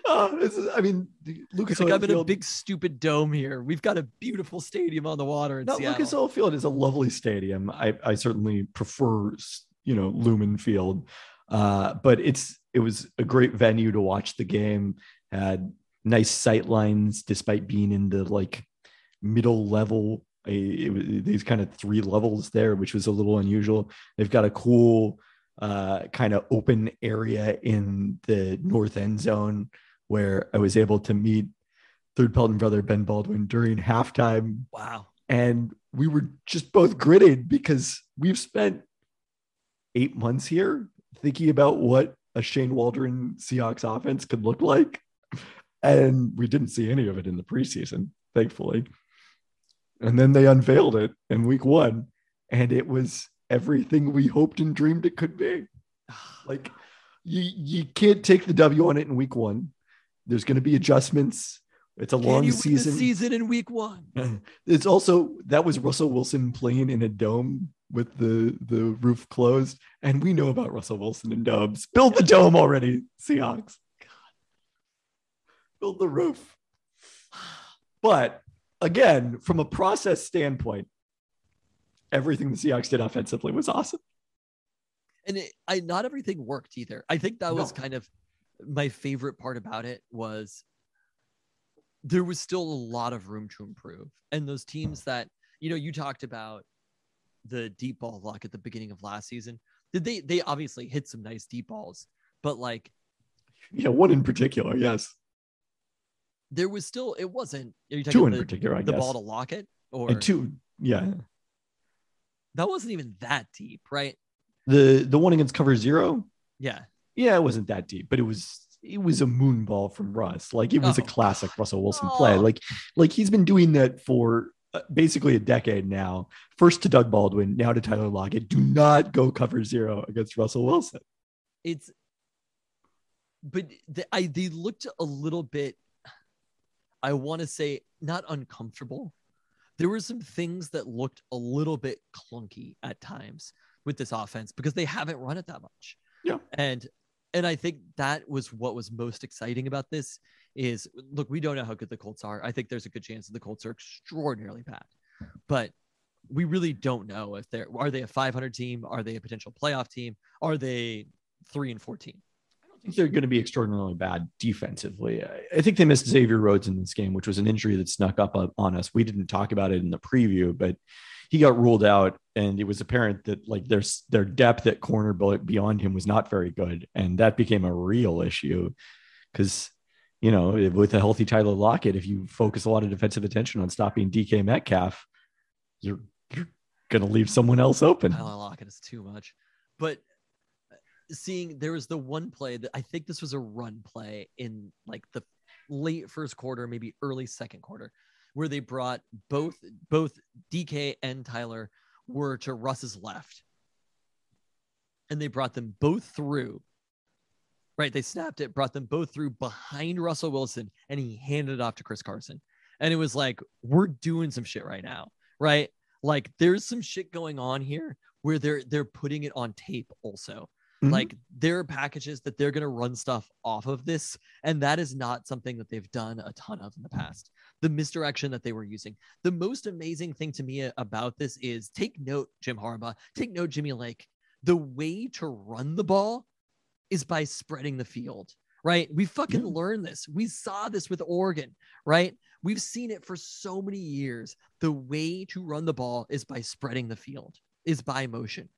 Uh, this is, I mean, Lucas It's like Oil I'm in a big stupid dome here. We've got a beautiful stadium on the water in No, Seattle. Lucas Oil Field is a lovely stadium. I, I certainly prefer, you know, Lumen Field, uh, but it's it was a great venue to watch the game. Had nice sight lines despite being in the like middle level. A, it was these kind of three levels there, which was a little unusual. They've got a cool uh, kind of open area in the north end zone where I was able to meet third Pelton brother Ben Baldwin during halftime wow. and we were just both gritting because we've spent eight months here thinking about what a Shane Waldron Seahawks offense could look like. And we didn't see any of it in the preseason, thankfully. And then they unveiled it in week one, and it was everything we hoped and dreamed it could be. Like you, you can't take the W on it in week one. There's going to be adjustments. It's a Can long season. the season in week one? It's also that was Russell Wilson playing in a dome with the the roof closed, and we know about Russell Wilson and dubs. Build the dome already, Seahawks. Build the roof. But again, from a process standpoint, everything the Seahawks did offensively was awesome. And it, I not everything worked either. I think that was No. kind of my favorite part about it was there was still a lot of room to improve. And those teams that, you know, you talked about the deep ball luck at the beginning of last season. Did they they obviously hit some nice deep balls, but like Yeah, one in particular, yes. There was still it wasn't are you talking Two in the, particular, I the guess. ball to lock it or And two, yeah. that wasn't even that deep, right? The the one against cover zero, Yeah. yeah, it wasn't that deep, but it was it was a moon ball from Russ. Like it was a Oh. classic Russell Wilson play. Oh. Like like he's been doing that for uh, basically a decade now. First to Doug Baldwin, now to Tyler Lockett. Do not go cover zero against Russell Wilson. It's, but the, I they looked a little bit. I want to say not uncomfortable. There were some things that looked a little bit clunky at times with this offense because they haven't run it that much. Yeah. And and I think that was what was most exciting about this is look, we don't know how good the Colts are. I think there's a good chance that the Colts are extraordinarily bad. But we really don't know if they're are they a 500 team? Are they a potential playoff team? Are they 3 and 14? Think they're going to be extraordinarily bad defensively. I think they missed Xavier Rhodes in this game, which was an injury that snuck up on us. We didn't talk about it in the preview, but he got ruled out and it was apparent that like their their depth at corner beyond him was not very good and that became a real issue because you know with a healthy Tyler Lockett if you focus a lot of defensive attention on stopping DK Metcalf you're you're gonna leave someone else open Tyler Lockett is too much but seeing there was the one play that I think this was a run play in like the late first quarter maybe early second quarter where they brought both both DK and Tyler were to Russ's left. And they brought them both through. Right, they snapped it, brought them both through behind Russell Wilson, and he handed it off to Chris Carson. And it was like, we're doing some shit right now, right? Like there's some shit going on here where they're they're putting it on tape also. Mm-hmm. Like there are packages that they're going to run stuff off of this. And that is not something that they've done a ton of in the past. The misdirection that they were using. The most amazing thing to me about this is take note, Jim Harbaugh, take note, Jimmy Lake. The way to run the ball is by spreading the field, right? We fucking yeah. learned this. We saw this with Oregon, right? We've seen it for so many years. The way to run the ball is by spreading the field, is by motion.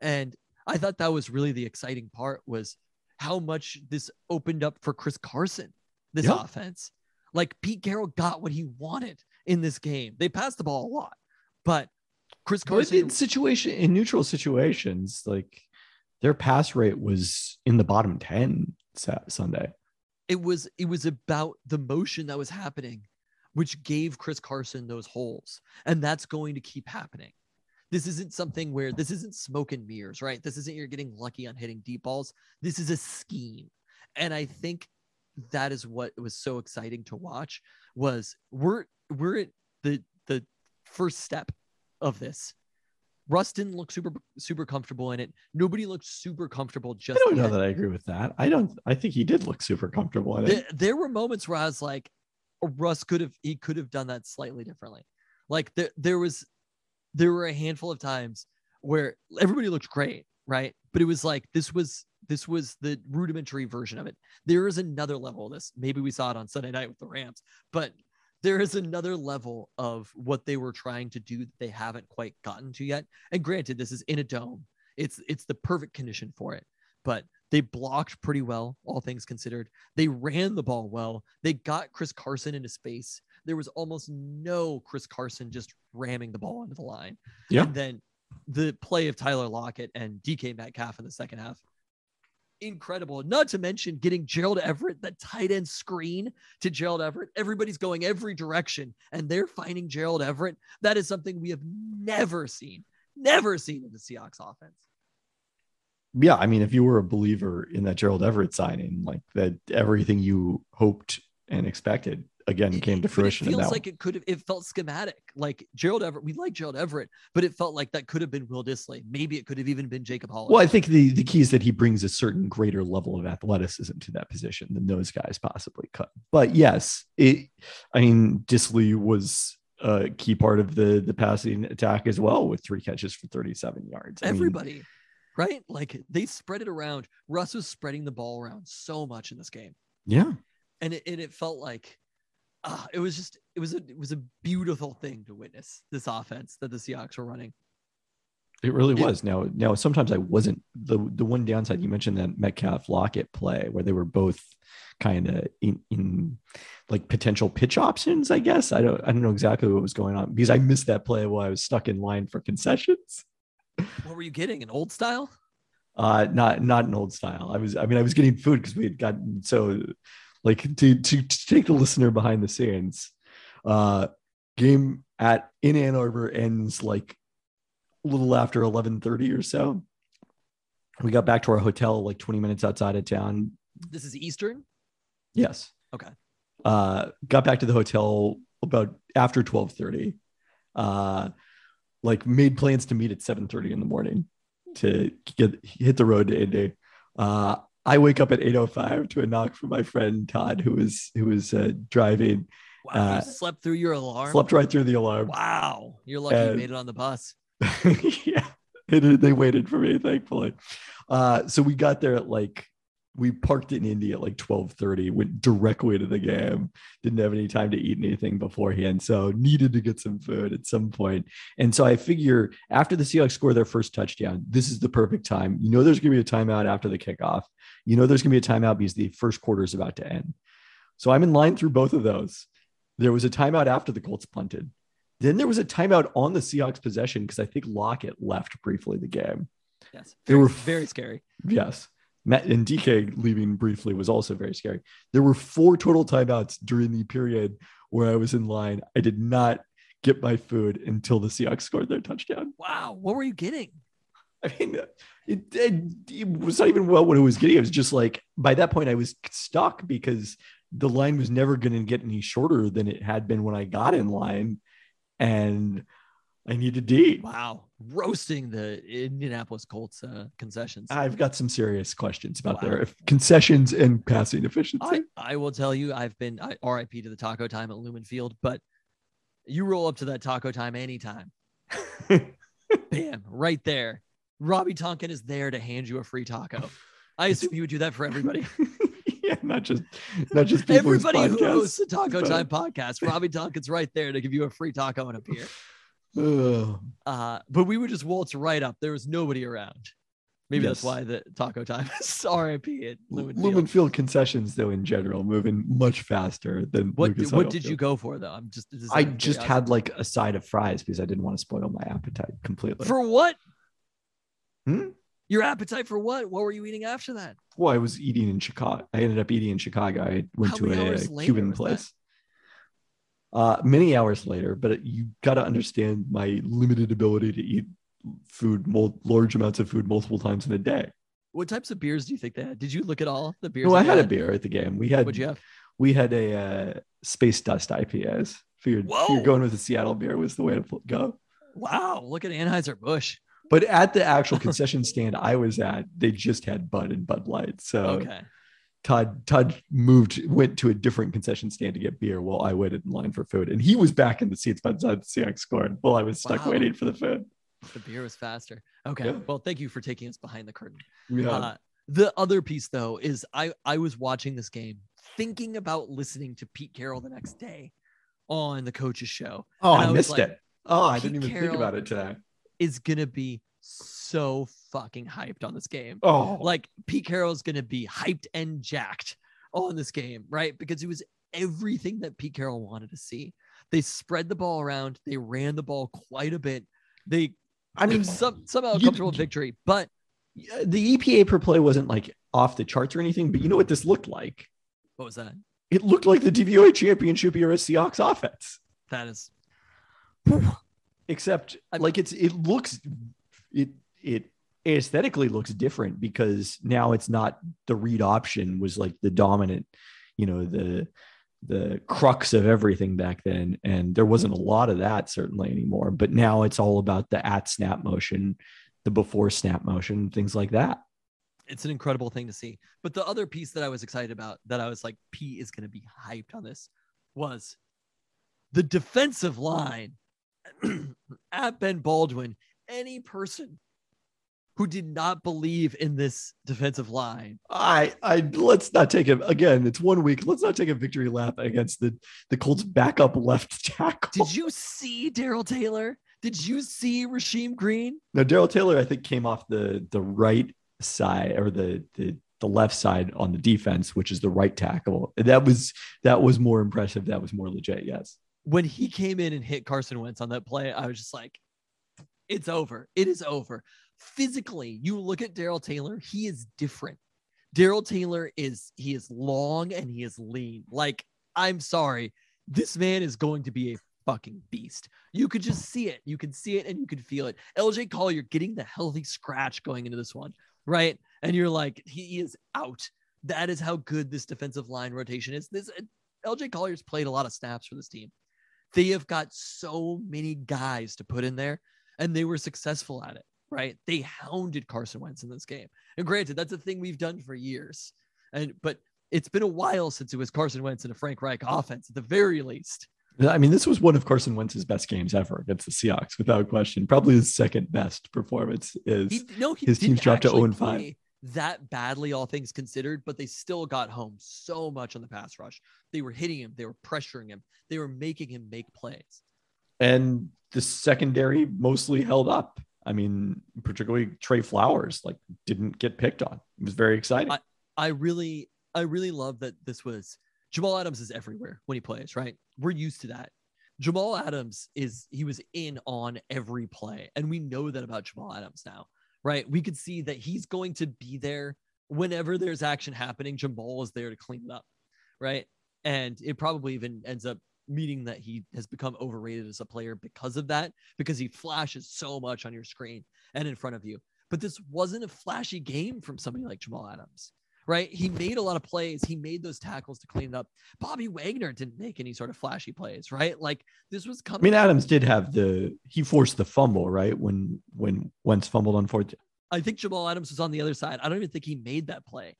And I thought that was really the exciting part was how much this opened up for Chris Carson, this yep. offense. Like Pete Carroll got what he wanted in this game. They passed the ball a lot, but Chris Carson in situation in neutral situations, like their pass rate was in the bottom 10 Sunday. It was it was about the motion that was happening, which gave Chris Carson those holes. And that's going to keep happening. This isn't something where this isn't smoke and mirrors, right? This isn't you're getting lucky on hitting deep balls. This is a scheme. And I think that is what was so exciting to watch was we're we're at the the first step of this. Russ didn't look super super comfortable in it. Nobody looked super comfortable just I don't yet. know that I agree with that. I don't I think he did look super comfortable in it. There, there were moments where I was like, oh, Russ could have he could have done that slightly differently. Like there there was there were a handful of times where everybody looked great, right? But it was like this was this was the rudimentary version of it. There is another level of this. Maybe we saw it on Sunday night with the Rams, but there is another level of what they were trying to do that they haven't quite gotten to yet. And granted, this is in a dome. It's it's the perfect condition for it. But they blocked pretty well, all things considered. They ran the ball well. They got Chris Carson into space. There was almost no Chris Carson just ramming the ball into the line. Yeah. And then the play of Tyler Lockett and DK Metcalf in the second half. Incredible. Not to mention getting Gerald Everett, the tight end screen to Gerald Everett. Everybody's going every direction and they're finding Gerald Everett. That is something we have never seen, never seen in the Seahawks offense yeah, I mean, if you were a believer in that Gerald Everett signing, like that, everything you hoped and expected again came to fruition. It feels like it could have. It felt schematic. Like Gerald Everett, we like Gerald Everett, but it felt like that could have been Will Dissly. Maybe it could have even been Jacob Hollister. Well, I think the the key is that he brings a certain greater level of athleticism to that position than those guys possibly could. But yes, it. I mean, Dissly was a key part of the the passing attack as well, with three catches for thirty seven yards. I Everybody. Mean, right? Like they spread it around. Russ was spreading the ball around so much in this game. Yeah. And it, and it felt like uh, it was just it was a it was a beautiful thing to witness this offense that the Seahawks were running. It really was. Now, now sometimes I wasn't the the one downside you mentioned that Metcalf Lockett play where they were both kind of in, in like potential pitch options. I guess I don't I don't know exactly what was going on because I missed that play while I was stuck in line for concessions. What were you getting? An old style? Uh, not not an old style. I was. I mean, I was getting food because we had gotten so like to, to to take the listener behind the scenes. Uh, game at in Ann Arbor ends like a little after 11:30 or so. We got back to our hotel like 20 minutes outside of town. This is Eastern. Yes. Okay. Uh, got back to the hotel about after 12:30. Uh, like made plans to meet at 7:30 in the morning to get hit the road to Indy. Uh, I wake up at 8:05 to a knock from my friend Todd, who was who was uh, driving. Wow. Uh, you slept through your alarm. Slept right through the alarm. Wow. You're lucky you made it on the bus. yeah, it, they waited for me, thankfully. Uh, so we got there at like we parked in Indy at like twelve thirty. Went directly to the game. Didn't have any time to eat anything beforehand, so needed to get some food at some point. And so I figure after the Seahawks score their first touchdown, this is the perfect time. You know, there's going to be a timeout after the kickoff. You know, there's going to be a timeout because the first quarter is about to end. So I'm in line through both of those. There was a timeout after the Colts punted. Then there was a timeout on the Seahawks possession because I think Lockett left briefly the game. Yes. They were- very scary. Yes. Matt and DK leaving briefly was also very scary. There were four total timeouts during the period where I was in line. I did not get my food until the Seahawks scored their touchdown. Wow. What were you getting? I mean, it, it, it was not even well what I was getting. It was just like by that point I was stuck because the line was never going to get any shorter than it had been when I got in line, and I needed to eat. Wow. Roasting the Indianapolis Colts uh, concessions. I've got some serious questions about Wow. their concessions and passing efficiency. I, I will tell you, I've been I, RIP to the taco time at Lumen Field, but you roll up to that taco time anytime. Bam, right there. Robbie Tonkin is there to hand you a free taco. I assume you would do that for everybody. yeah, not just not just Everybody who hosts a Taco Time podcast, Robbie Tonkin's right there to give you a free taco and a beer. Uh, but we would just waltz right up. There was nobody around. Maybe that's why the Taco Time is RIP at Lumen Field. Lumen Field concessions, though, in general, moving much faster than What Lucas what did you go for though? I'm just I just had like a side of fries because I didn't want to spoil my appetite completely. for what? Hmm? Your appetite for what? What were you eating after that? well, I was eating in Chicago. I ended up eating in Chicago. I went How to a Cuban place. that? Uh, many hours later, but you got to understand my limited ability to eat food, mul- large amounts of food, multiple times in a day. What types of beers do you think they had? Did you look at all the beers? No, I they had a beer at the game. We had What'd you have? we had a uh, space dust IPAs. Figured, Whoa. figured going with the Seattle beer was the way to go. Wow, look at Anheuser Busch. But at the actual concession stand I was at, they just had Bud and Bud Light. So Okay, Todd Todd moved went to a different concession stand to get beer while I waited in line for food, and he was back in the seats by the time the Seahawks scored while I was stuck Wow. waiting for the food. the beer was faster. Okay, Yeah. well, thank you for taking us behind the curtain. Yeah, Uh, the other piece though is I I was watching this game thinking about listening to Pete Carroll the next day on the coach's show. oh, I I, missed like, it. Oh, I Pete didn't even think about it today. Is gonna be so fucking hyped on this game. Oh, like Pete Carroll is going to be hyped and jacked on this game, right? Because it was everything that Pete Carroll wanted to see. They spread the ball around, they ran the ball quite a bit. They, I mean, some, somehow a you- comfortable victory, but the EPA per play wasn't like off the charts or anything, but you know what this looked like? what was that? It looked like the DVOA championship era Seahawks offense. That is except I'm- like it's it looks it it aesthetically looks different because now it's not the read option was like the dominant you know the the crux of everything back then and there wasn't a lot of that certainly anymore but now it's all about the at snap motion the before snap motion things like that it's an incredible thing to see. But the other piece that I was excited about that I was like, P is going to be hyped on this was the defensive line at Ben Baldwin. Any person who did not believe in this defensive line, I I let's not take it again. It's one week. Let's not take a victory lap against the the Colts backup left tackle. did you see Darrell Taylor? Did you see Rasheem Green? No, Darrell Taylor, I think, came off the the right side or the the the left side on the defense, which is the right tackle. That was that was more impressive. That was more legit. Yes. When he came in and hit Carson Wentz on that play, I was just like, it's over. It is over. Physically, you look at Darrell Taylor, he is different. Darrell Taylor is he is long and he is lean. Like, I'm sorry, this man is going to be a fucking beast. You could just see it. You could see it and you could feel it. LJ Collier getting the healthy scratch going into this one, right? And you're like, he is out. That is how good this defensive line rotation is. This LJ Collier's played a lot of snaps for this team. They have got so many guys to put in there, and they were successful at it, right? They hounded Carson Wentz in this game. And granted, that's a thing we've done for years. And but it's been a while since it was Carson Wentz and a Frank Reich offense, at the very least. I mean, this was one of Carson Wentz's best games ever against the Seahawks, without question. Probably his second best performance is He, no, he his team's dropped to actually 0 and 5. That badly, all things considered, but they still got home so much on the pass rush. They were hitting him, they were pressuring him, they were making him make plays. And the secondary mostly held up. I mean, particularly Tre Flowers, like didn't get picked on. It was very exciting. I really, I really love that this was Jamal Adams is everywhere when he plays, right? We're used to that. Jamal Adams is he was in on every play, and we know that about Jamal Adams now, right? We could see that he's going to be there whenever there's action happening. Jamal is there to clean it up, right? And it probably even ends up meaning that he has become overrated as a player because of that, because he flashes so much on your screen and in front of you. But this wasn't a flashy game from somebody like Jamal Adams right? He made a lot of plays. He made those tackles to clean it up. Bobby Wagner didn't make any sort of flashy plays, right? Like this was coming. I mean, Adams did have the he forced the fumble, right? When when Wentz fumbled on fourth. I think Jamal Adams was on the other side. I don't even think he made that play.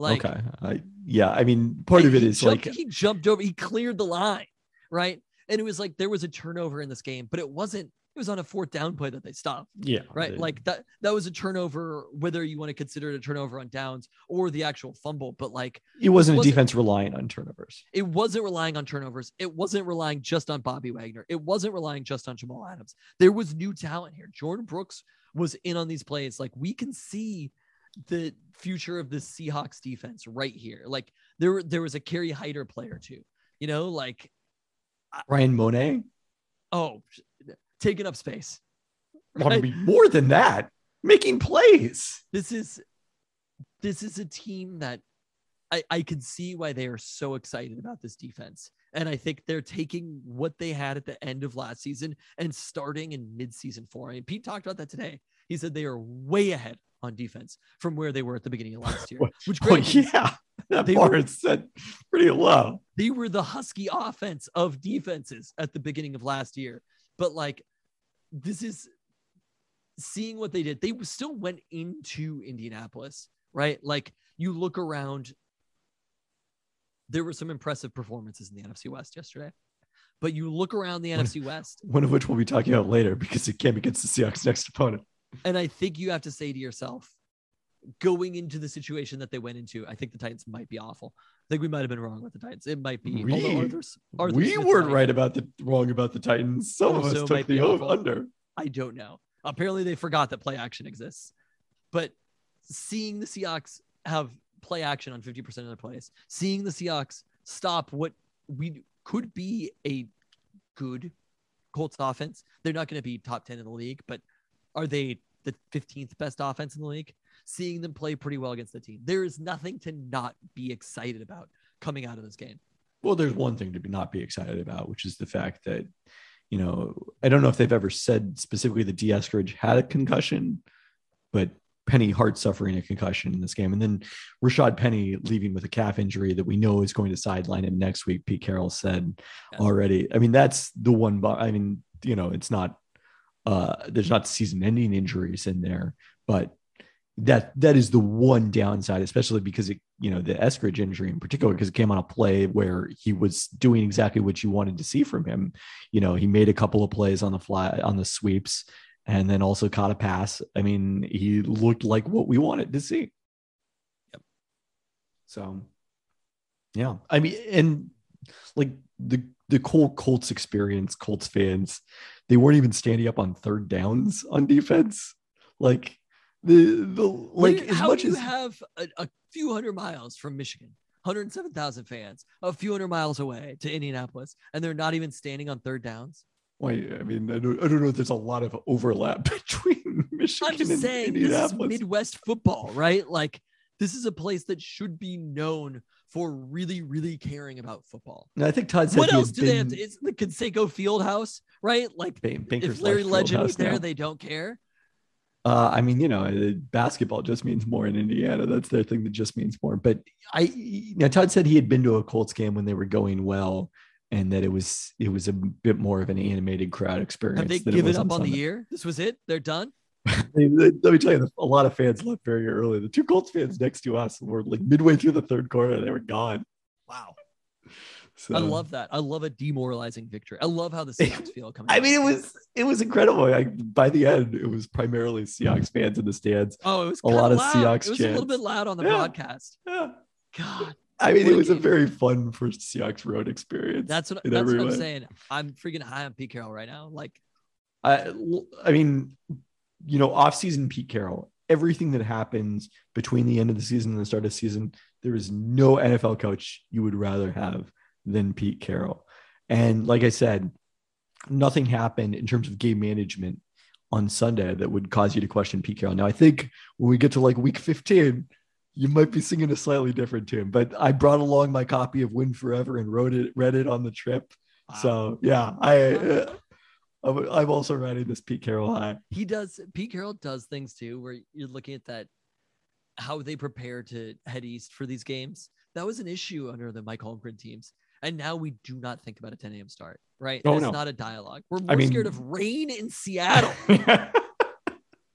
Like, okay. I, yeah. I mean, part of it is jumped- like he jumped over, he cleared the line, right? And it was like there was a turnover in this game, but it wasn't. It was on a fourth down play that they stopped. yeah, right? the- Like that that was a turnover, whether you want to consider it a turnover on downs or the actual fumble, but like it wasn't a wasn't- defense relying on turnovers. it wasn't relying on turnovers. It wasn't relying just on Bobby Wagner. It wasn't relying just on Jamal Adams. There was new talent here. Jordyn Brooks was in on these plays. Like we can see the future of the Seahawks defense right here. Like there, there was a Kerry Hyder player too. You know, like Ryan Monet. oh, taking up space. Want to be more than that, making plays. this is this is a team that I, I can see why they are so excited about this defense. And I think they're taking what they had at the end of last season and starting in mid-season four. I mean, Pete talked about that today. He said they are way ahead on defense from where they were at the beginning of last year. Which great. yeah, that They bar were- is set pretty low. they were the husky offense of defenses at the beginning of last year. But like this is seeing what they did. They still went into Indianapolis, right? Like you look around there were some impressive performances in the NFC West yesterday. But you look around the What- NFC West One of which we'll be talking about later because it came against the Seahawks' next opponent. And I think you have to say to yourself going into the situation that they went into, I think the Titans might be awful. I think we might have been wrong with the Titans. It might be We- Arthur's, Arthur we weren't right about the wrong about the Titans. Some of us took the awful. under. I don't know. Apparently, they forgot that play action exists. But seeing the Seahawks have play action on 50% of their plays, seeing the Seahawks stop what we could be a good Colts offense, they're not going to be top 10 in the league, but are they the 15th best offense in the league? Seeing them play pretty well against the team, there is nothing to not be excited about coming out of this game. Well, there's one thing to be not be excited about, which is the fact that, you know, I don't know if they've ever said specifically that D. Eskridge had a concussion, but Penny Hart suffering a concussion in this game, and then Rashad Penny leaving with a calf injury that we know is going to sideline him next week. Pete Carroll said Yes. already. I mean, that's the one. I mean, you know, it's not. Uh, there's not season-ending injuries in there, but that that is the one downside, especially because it, you know, the Eskridge injury in particular, because it came on a play where he was doing exactly what you wanted to see from him. You know, he made a couple of plays on the fly on the sweeps, and then also caught a pass. I mean, he looked like what we wanted to see. Yep. So, yeah, I mean, and like the the Col- Colts experience, Colts fans, they weren't even standing up on third downs on defense. Like the the like When- as how much do you as have a, a few hundred miles from Michigan, 107,000 fans, a few hundred miles away to Indianapolis, and they're not even standing on third downs? Wait, I mean, I don't, I don't know if there's a lot of overlap between Michigan I'm just and saying, this is Indianapolis. Midwest football, right? Like This is a place that should be known for really, really caring about football. And I think Todd said What else do they have? been- To, it's the Conseco Fieldhouse, right? Like Bankers if Larry Legend was there, now. they don't care. Uh, I mean, you know, uh, basketball just means more in Indiana. That's their thing that just means more. But I, now Todd said he had been to a Colts game when they were going well, and that it was it was a bit more of an animated crowd experience. Have they given up on the year? This was it. They're done. Let me tell you, a lot of fans left very early. The two Colts fans next to us were like midway through the third quarter, they were gone. Wow. So I love that. I love a demoralizing victory. I love how the Seahawks feel coming. I mean, it was it was incredible. Like by the end, it was primarily Seahawks fans in the stands. Oh, it was a lot of loud. Seahawks It was a little bit loud on the Yeah. broadcast. Yeah. God, I mean, it was a very fun first Seahawks road experience. that's what that's what I'm saying. I'm freaking high on Pete Carroll right now. Like, I, I mean, you know, off-season Pete Carroll. Everything that happens between the end of the season and the start of the season, there is no NFL coach you would rather have than Pete Carroll. And like I said, nothing happened in terms of game management on Sunday that would cause you to question Pete Carroll. Now, I think when we get to like week 15, you might be singing a slightly different tune. But I brought along my copy of Win Forever and wrote it, read it on the trip. wow. So yeah, I uh, I'm I'm also riding this Pete Carroll high. he does. Pete Carroll does things too, where you're looking at that, how they prepare to head east for these games. That was an issue under the Mike Holmgren teams. And now we do not think about a 10 a.m. start, right? Oh, it's no. not a dialogue. We're more I mean- scared of rain in Seattle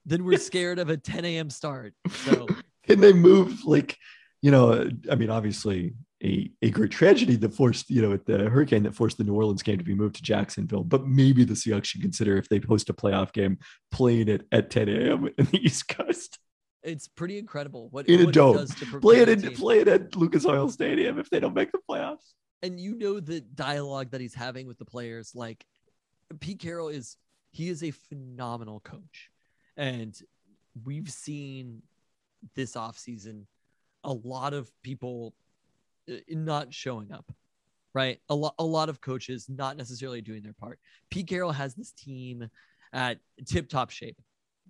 than we're scared of a 10 a.m. start. So and they move like, you know, I mean, obviously a, a great tragedy that forced, you know, at the hurricane that forced the New Orleans game to be moved to Jacksonville. But maybe the Seahawks should consider if they host a playoff game playing it at 10 a.m. in the East Coast. it's pretty incredible what, In a what it dome. does to Play it in, play it at Lucas Oil Stadium if they don't make the playoffs. and you know the dialogue that he's having with the players like pete carroll is he is a phenomenal coach and we've seen this offseason a lot of people not showing up right a lot a lot of coaches not necessarily doing their part pete carroll has this team at tip top shape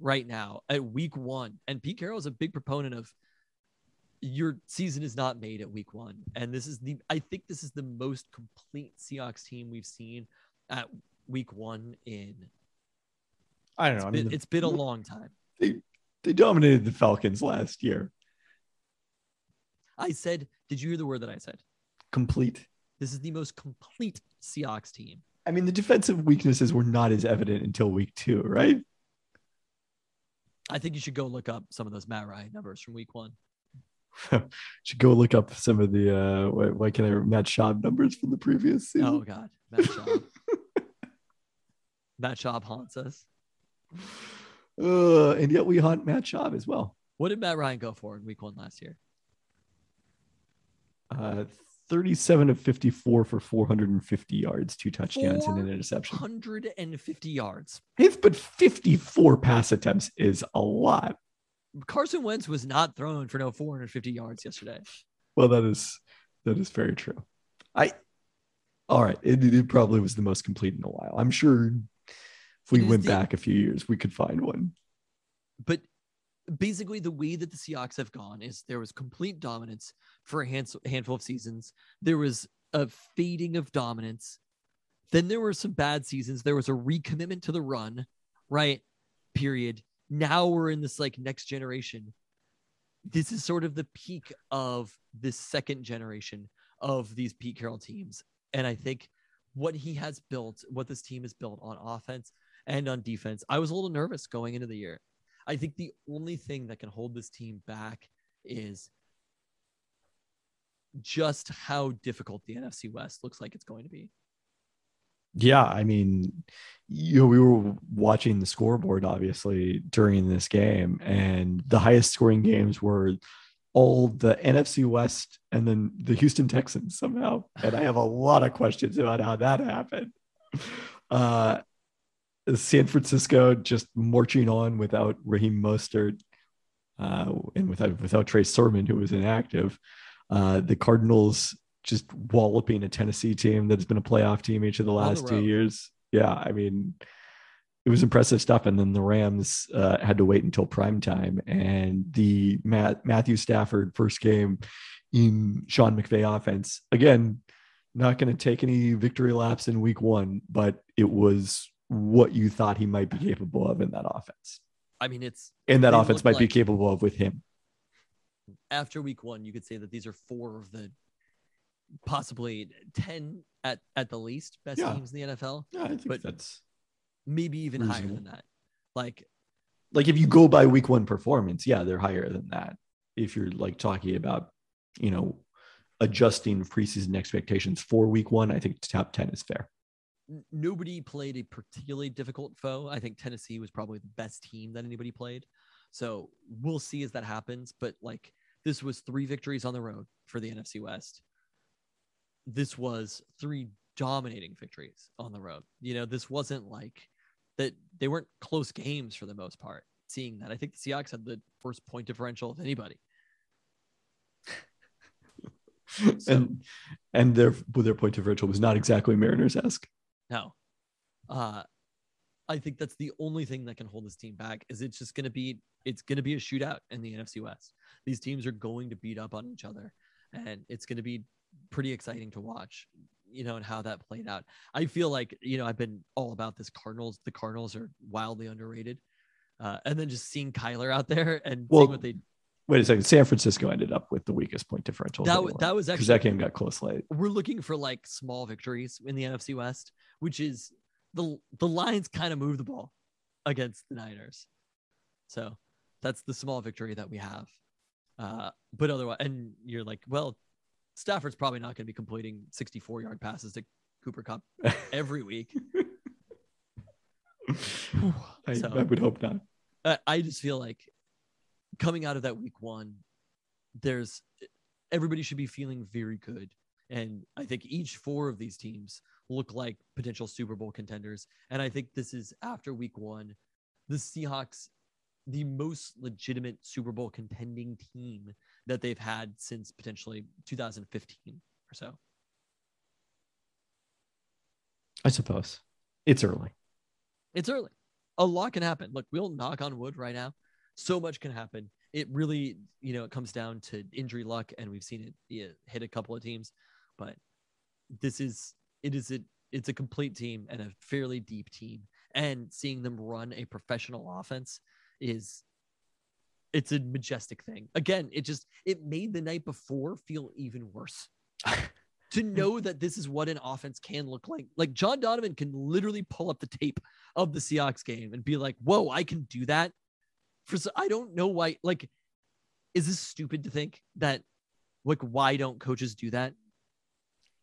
right now at week one and pete carroll is a big proponent of your season is not made at week one. And this is the, I think this is the most complete Seahawks team we've seen at week one in, I don't it's know. I been, mean, the- it's been a long time. they, they dominated the Falcons last year. I said, did you hear the word that I said? Complete. This is the most complete Seahawks team. I mean, the defensive weaknesses were not as evident until week two, right? I think you should go look up some of those Matt Ryan numbers from week one. Should go look up some of the uh why, why can I Matt Schaub numbers from the previous season. Oh God, Matt Schaub. Matt Schaub haunts us. Uh, and yet we hunt Matt Schaub as well. What did Matt Ryan go for in week one last year? Uh 37 of 54 for 450 yards, two touchdowns and an interception. 150 yards. Hey, but 54 pass attempts is a lot. Carson Wentz was not thrown for no 450 yards yesterday. Well, that is that is very true. I all right. It, it probably was the most complete in a while. I'm sure if we went the- back a few years, we could find one. But basically, the way that the Seahawks have gone is there was complete dominance for a hands- handful of seasons. There was a fading of dominance. Then there were some bad seasons. There was a recommitment to the run, right? Period. Now we're in this like next generation. This is sort of the peak of this second generation of these Pete Carroll teams. And I think what he has built, what this team has built on offense and on defense, I was a little nervous going into the year. I think the only thing that can hold this team back is just how difficult the NFC West looks like it's going to be. Yeah, I mean, you know, we were watching the scoreboard obviously during this game, and the highest scoring games were all the NFC West and then the Houston Texans somehow. And I have a lot of questions about how that happened. Uh, San Francisco just marching on without Raheem Mostert uh, and without without Trey Sermon, who was inactive. Uh, the Cardinals just walloping a Tennessee team that has been a playoff team each of the On the last two years. Yeah, I mean, it was impressive stuff. And then the Rams uh, had to wait until prime time, and the Matt, Matthew Stafford first game in Sean McVay offense again. Not going to take any victory laps in week one, but it was what you thought he might be capable of in that offense. I mean, it's And that offense might be capable of with him. after week one, you could say that these are four of the possibly 10 at, at the least best Yeah. teams in the NFL, Yeah, I think But- that's maybe even higher than that. Like, like if you go by week one performance, yeah, they're higher than that. If you're like talking about, you know, adjusting preseason expectations for week one, I think top 10 is fair. Nobody played a particularly difficult foe. I think Tennessee was probably the best team that anybody played. So we'll see as that happens. But like this was three victories on the road for the NFC West. This was three dominating victories on the road. You know, this wasn't like that they weren't close games for the most part. Seeing that, I think the Seahawks had the worst point differential of anybody. So- and and their their point differential was not exactly Mariners esque. No. Uh I think that's the only thing that can hold this team back is it's just gonna be it's gonna be a shootout in the NFC West. These teams are going to beat up on each other and it's gonna be pretty exciting to watch, you know, and how that played out. I feel like, you know, I've been all about this Cardinals. The Cardinals are wildly underrated. Uh, and then just seeing Kyler out there and Well, seeing what they Wait a second. San Francisco ended up with the weakest point differential. that, w- that was actually because that game got close late. we're looking for like small victories in the NFC West, which is the the Lions kind of move the ball against the Niners. So that's the small victory that we have. Uh, but otherwise, and you're like, well, Stafford's probably not going to be completing 64 yard passes to Cooper Kupp every week. I, So- I would hope not. I, I just feel like coming out of that week one, there's everybody should be feeling very good. And I think each four of these teams look like potential Super Bowl contenders. And I think this is after week one, the Seahawks, the most legitimate Super Bowl contending team that they've had since potentially 2015 or so. I suppose it's early. It's early. A lot can happen. Look, we'll knock on wood right now. So much can happen. It really, you know, it comes down to injury luck, and we've seen it yeah, hit a couple of teams. But this is it is a it's a complete team and a fairly deep team. And seeing them run a professional offense is it's a majestic thing. Again, it just it made the night before feel even worse. to know that this is what an offense can look like. Like John Donovan can literally pull up the tape of the Seahawks game and be like, "Whoa, I can do that." For I don't know why. Like, is this stupid to think that? Like, why don't coaches do that?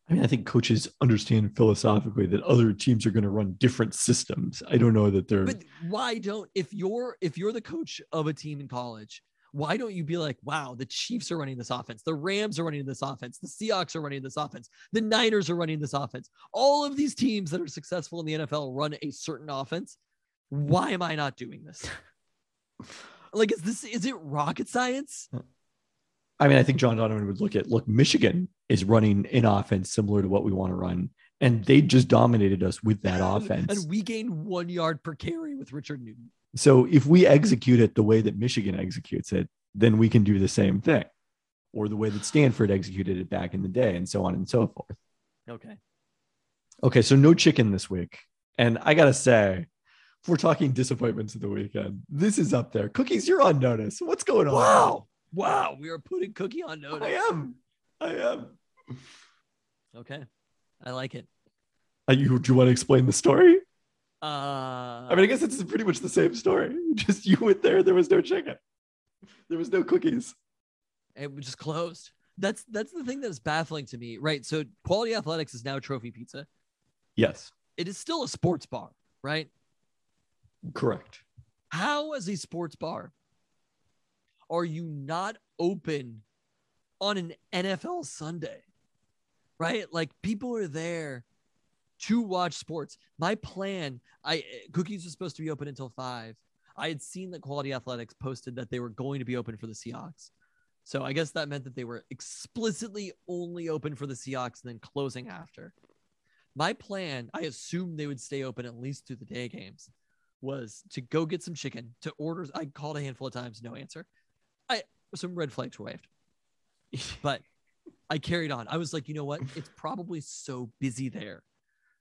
I mean, I think coaches understand philosophically that other teams are going to run different systems. I don't know that they're. But why don't if you're if you're the coach of a team in college, why don't you be like, wow, the Chiefs are running this offense, the Rams are running this offense, the Seahawks are running this offense, the Niners are running this offense. All of these teams that are successful in the NFL run a certain offense. Why am I not doing this? Like, is this is it rocket science? I mean, I think John Donovan would look at look, Michigan is running an offense similar to what we want to run, and they just dominated us with that offense. And we gained one yard per carry with Richard Newton. So if we execute it the way that Michigan executes it, then we can do the same thing, or the way that Stanford executed it back in the day, and so on and so forth. Okay. Okay, so no chicken this week, and I gotta say, if we're talking disappointments of the weekend, this is up there. Cookies, you're on notice. What's going on? Wow. Wow. We are putting Cookie on notice. I am. I am. Okay. I like it. Uh, you, do you want to explain the story? Uh, I mean, I guess it's pretty much the same story. Just you went there, there was no chicken, there was no cookies. it was just closed. That's that's the thing that is baffling to me, right? So Quality Athletics is now Trophy Pizza. Yes, It is still a sports bar, right? Correct. How, as a sports bar, are you not open on an NFL Sunday? Right? Like people are there to watch sports. My plan, I cookies was supposed to be open until five. I had seen that Quality Athletics posted that they were going to be open for the Seahawks. So I guess that meant that they were explicitly only open for the Seahawks and then closing after. My plan, I assumed they would stay open at least through the day games, was to go get some chicken to order. I called a handful of times, no answer. I some red flags were waved, but I carried on. I was like, you know what? It's probably so busy there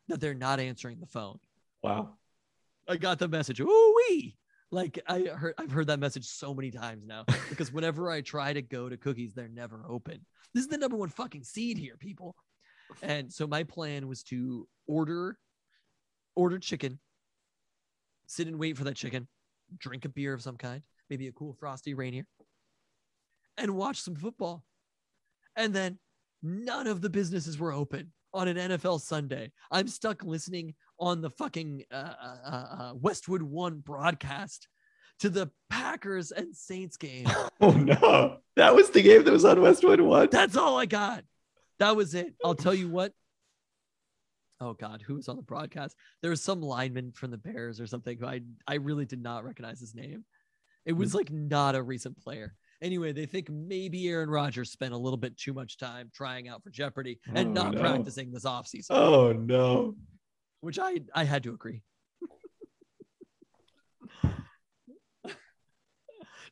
that they're not answering the phone. Wow. I got the message. Ooh wee. Like I heard I've heard that message so many times now because whenever I try to go to cookies, they're never open. This is the number one fucking seed here, people. And so my plan was to order order chicken, sit and wait for that chicken, drink a beer of some kind, maybe a cool frosty rainier, and watch some football. And then none of the businesses were open on an NFL Sunday. I'm stuck listening on the fucking uh, uh, uh, Westwood One broadcast to the Packers and Saints game. Oh no. That was the game that was on Westwood One. That's all I got. That was it. I'll tell you what. Oh God, who was on the broadcast? There was some lineman from the Bears or something who I I really did not recognize his name. It was like not a recent player. Anyway, they think maybe Aaron Rodgers spent a little bit too much time trying out for Jeopardy and Oh, not no. practicing this offseason, Oh no. which I I had to agree.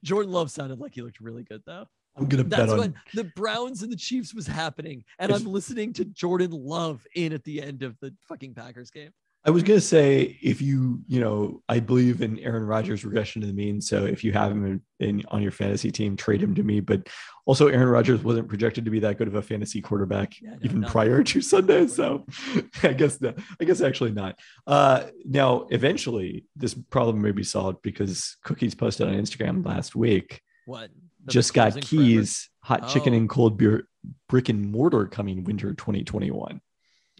Jordan Love sounded like he looked really good though. I'm gonna bet That's on when the Browns and the Chiefs was happening, and I'm listening to Jordan Love in at the end of the fucking Packers game. I was gonna say if you, you know, I believe in Aaron Rodgers' regression to the mean. So if you have him in, in on your fantasy team, trade him to me. But also, Aaron Rodgers wasn't projected to be that good of a fantasy quarterback Yeah, no, even not- prior to Sunday. So I guess that I guess actually not. Uh, now, eventually, this problem may be solved because Cookies posted on Instagram last week. What? Just got closing forever? keys, hot chicken Oh. and cold beer, brick and mortar coming winter 2021.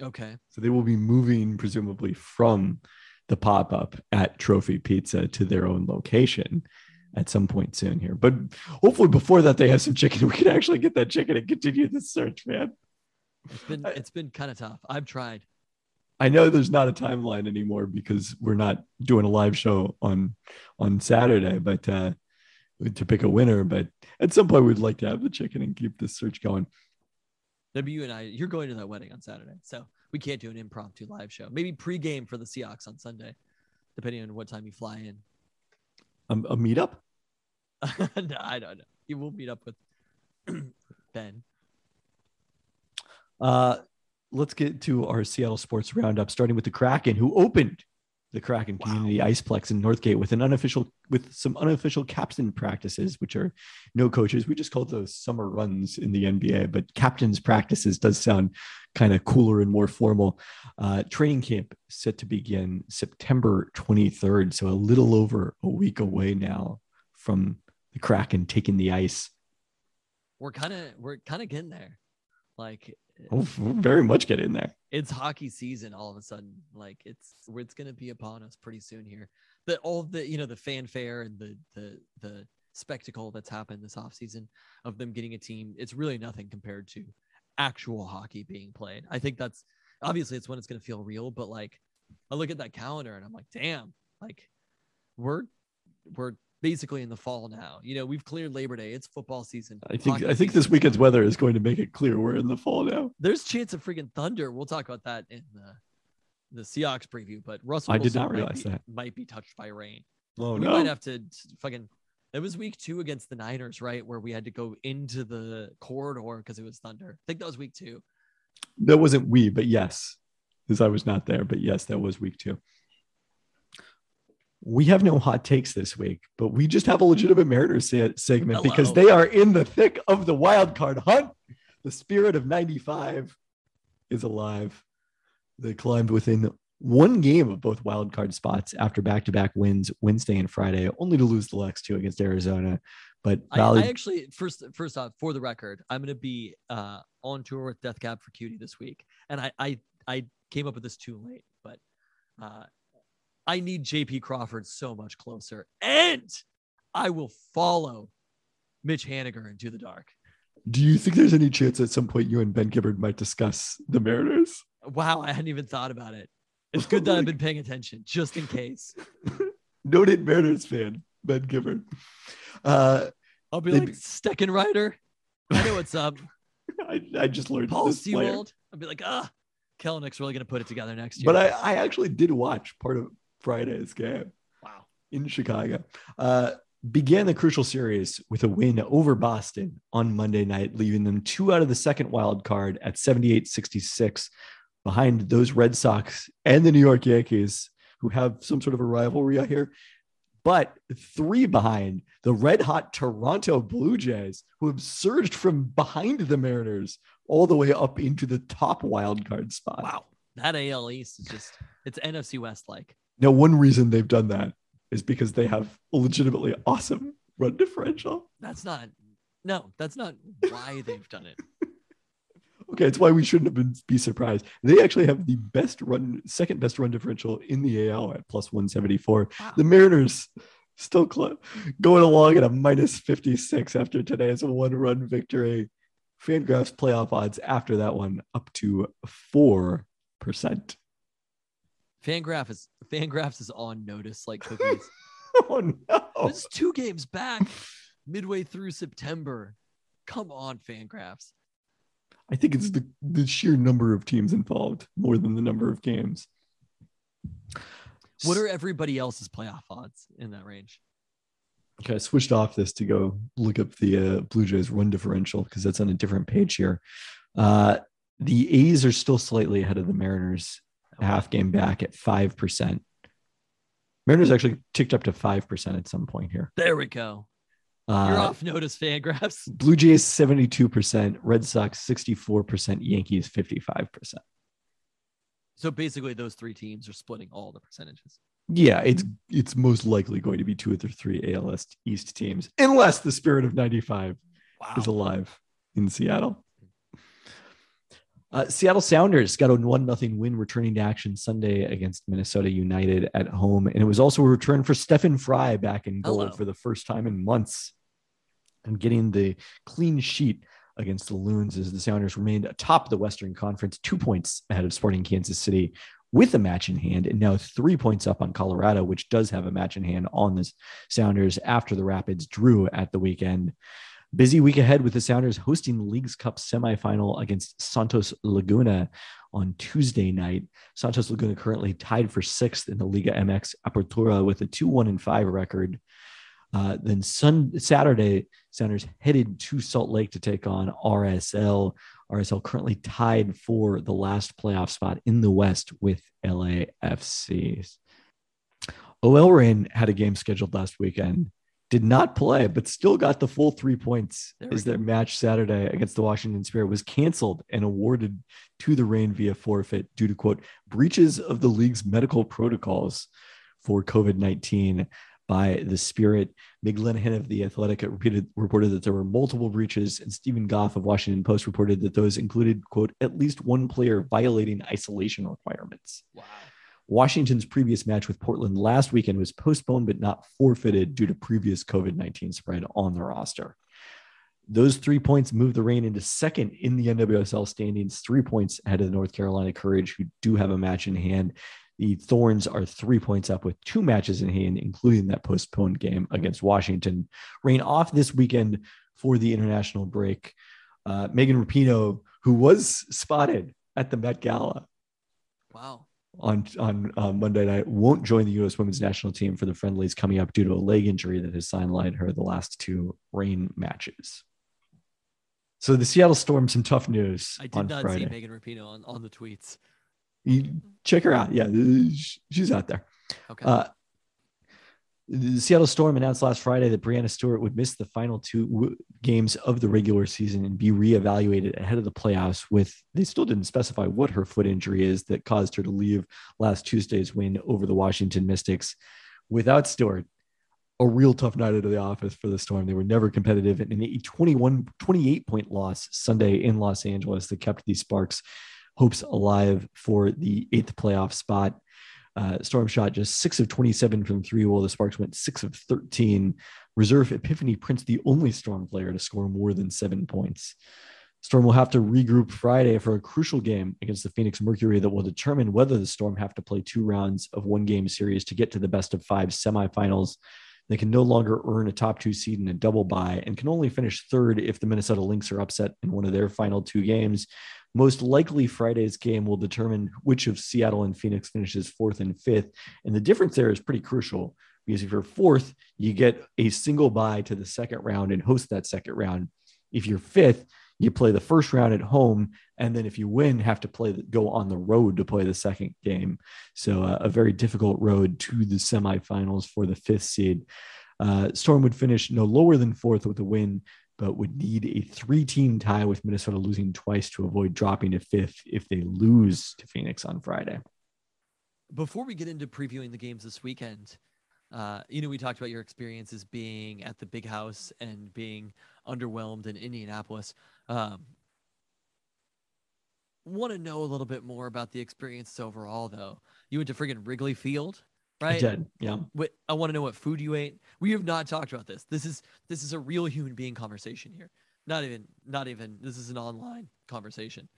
Okay. So they will be moving presumably from the pop up at Trophy Pizza to their own location at some point soon here. But hopefully before that they have some chicken. We can actually get that chicken and continue the search, man. It's been it's been kind of tough. I've tried. I know there's not a timeline anymore because we're not doing a live show on on Saturday, but uh to pick a winner. But at some point we'd like to have the chicken and keep this search going. W and I, you're going to that wedding on Saturday, so we can't do an impromptu live show. Maybe pregame for the Seahawks on Sunday, depending on what time you fly in. Um, a meetup? no, I don't know. You will meet up with Ben. Uh, let's get to our Seattle sports roundup, starting with the Kraken, who opened the Kraken Community Iceplex in Northgate with an unofficial, with some unofficial captain practices, which are no coaches. We just call those summer runs in the NBA, but captains practices does sound kind of cooler and more formal. Uh, training camp set to begin September 23rd, so a little over a week away now from the Kraken taking the ice. We're kind of we're kind of getting there. Like Very much get in there. it's hockey season all of a sudden. Like it's it's going to be upon us pretty soon here. The all the you know the fanfare and the the the spectacle that's happened this offseason of them getting a team it's really nothing compared to actual hockey being played. I think that's obviously it's when it's going to feel real but like i look at that calendar and i'm like damn like we're we're basically in the fall now you know we've cleared labor day it's football season I think I think this weekend's weather is going to make it clear we're in the fall now. there's chance of freaking thunder. We'll talk about that in the the Seahawks preview. But Russell, I did Wilson not might realize be- that. might be touched by rain. Oh we might have to fucking. It was week two against the Niners, right, where we had to go into the corridor because it was thunder. I think that was week two. that wasn't we, but yes, because I was not there. But yes, that was week two. We have no hot takes this week, but we just have a legitimate Mariners se- segment because they are in the thick of the wild card hunt. The spirit of 95 is alive. They climbed within one game of both wild card spots after back to back wins Wednesday and Friday, only to lose the next two against Arizona. But I, I actually first first off, for the record, I'm gonna be uh, on tour with Death Cab for Cutie this week, and I I I came up with this too late, but uh, I need JP Crawford so much closer, and I will follow Mitch Haniger into the dark. do you think there's any chance at some point you and Ben Gibbard might discuss the Mariners? Wow, I hadn't even thought about it. It's good that I've been paying attention, just in case. Noted Mariners fan, Ben Gibbard. Uh, I'll be like be- Steckenrider. I know what's up. I, I just learned Paul player. I'll be like, ah, Kelenic's really gonna put it together next year. But I, I actually did watch part of Friday's game. Wow. In Chicago. Uh, began the crucial series with a win over Boston on Monday night, leaving them two out of the second wild card at 78 66 behind those Red Sox and the New York Yankees, who have some sort of a rivalry out here, but three behind the red hot Toronto Blue Jays, who have surged from behind the Mariners all the way up into the top wild card spot. Wow. That AL East is just, it's NFC West like. Now, one reason they've done that is because they have a legitimately awesome run differential. That's not, no, that's not why they've done it. Okay, it's why we shouldn't have been be surprised. They actually have the best run, second best run differential in the AL at plus 174. Wow. The Mariners still going along at a minus 56 after today's one run victory. Fangraphs playoff odds after that one up to 4%. Fangraph is Fangraphs is on notice like cookies. Oh no. This is two games back midway through September. Come on, Fangraphs. I think it's the, the sheer number of teams involved more than the number of games. What are everybody else's playoff odds in that range? Okay, I switched off this to go look up the uh, Blue Jays run differential because that's on a different page here. Uh, the A's are still slightly ahead of the Mariners, a half game back at 5%. Mariners actually ticked up to 5% at some point here. There we go. You're Uh, off notice, Fangraphs. Blue Jays 72%, Red Sox 64%, Yankees 55%. So basically, those three teams are splitting all the percentages. Yeah, it's it's most likely going to be two of the three ALS East teams, unless the spirit of 95 Wow. is alive in Seattle. Uh, Seattle Sounders got a one nothing win, returning to action Sunday against Minnesota United at home, and it was also a return for Stefan Frei back in goal Hello. for the first time in months, and getting the clean sheet against the Loons as the Sounders remained atop the Western Conference, two points ahead of Sporting Kansas City with a match in hand, and now three points up on Colorado, which does have a match in hand on the Sounders after the Rapids drew at the weekend. Busy week ahead with the Sounders hosting the Leagues Cup semifinal against Santos Laguna on Tuesday night. Santos Laguna currently tied for sixth in the Liga MX Apertura with a 2 1 and 5 record. Uh, then Sun Saturday, Sounders headed to Salt Lake to take on RSL. RSL currently tied for the last playoff spot in the West with LAFC. OL Reign had a game scheduled last weekend, did not play, but still got the full three points There as their go. match Saturday against the Washington Spirit was canceled and awarded to the Reign via forfeit due to quote breaches of the league's medical protocols for COVID 19 by the Spirit. Meg Linehan of The Athletic repeated, reported that there were multiple breaches, and Steven Goff of Washington Post reported that those included, quote, at least one player violating isolation requirements. Wow. Washington's previous match with Portland last weekend was postponed but not forfeited due to previous COVID 19 spread on the roster. Those three points move the Reign into second in the NWSL standings, three points ahead of the North Carolina Courage, who do have a match in hand. The Thorns are three points up with two matches in hand, including that postponed game against Washington. Reign off this weekend for the international break. Uh, Megan Rapinoe, who was spotted at the Met Gala, Wow. On on uh, Monday night won't join the U.S. Women's National Team for the friendlies coming up due to a leg injury that has sidelined her the last two Reign matches. So the Seattle Storm, some tough news I did not Friday. see Megan Rapinoe on, on the tweets. You check her out. Yeah, she's out there. Okay. Uh, the Seattle Storm announced last Friday that Breanna Stewart would miss the final two w- games of the regular season and be reevaluated ahead of the playoffs. With they still didn't specify what her foot injury is that caused her to leave last Tuesday's win over the Washington Mystics. Without Stewart, a real tough night out of the office for the Storm. They were never competitive in a 21, 28 point loss Sunday in Los Angeles that kept the Sparks hopes alive for the eighth playoff spot. Uh, Storm shot just six of 27 from three, while the Sparks went six of 13. Reserve Epiphany Prince, the only Storm player to score more than seven points. Storm will have to regroup Friday for a crucial game against the Phoenix Mercury that will determine whether the Storm have to play two rounds of one game series to get to the best of five semifinals. They can no longer earn a top two seed in a double bye and can only finish third if the Minnesota Lynx are upset in one of their final two games. Most likely, Friday's game will determine which of Seattle and Phoenix finishes fourth and fifth. And the difference there is pretty crucial because if you're fourth, you get a single bye to the second round and host that second round. If you're fifth, you play the first round at home, and then if you win, have to play go on the road to play the second game. So uh, a very difficult road to the semifinals for the fifth seed. Uh, Storm would finish no lower than fourth with a win, but would need a three-team tie with Minnesota losing twice to avoid dropping to fifth if they lose to Phoenix on Friday. Before we get into previewing the games this weekend, uh, you know, we talked about your experiences being at the big house and being underwhelmed in Indianapolis. Um, want to know a little bit more about the experience overall, though. You went to friggin' Wrigley Field, right? I did, yeah. Wait, I want to know what food you ate. We have not talked about this. This is this is a real human being conversation here. Not even, not even. This is an online conversation.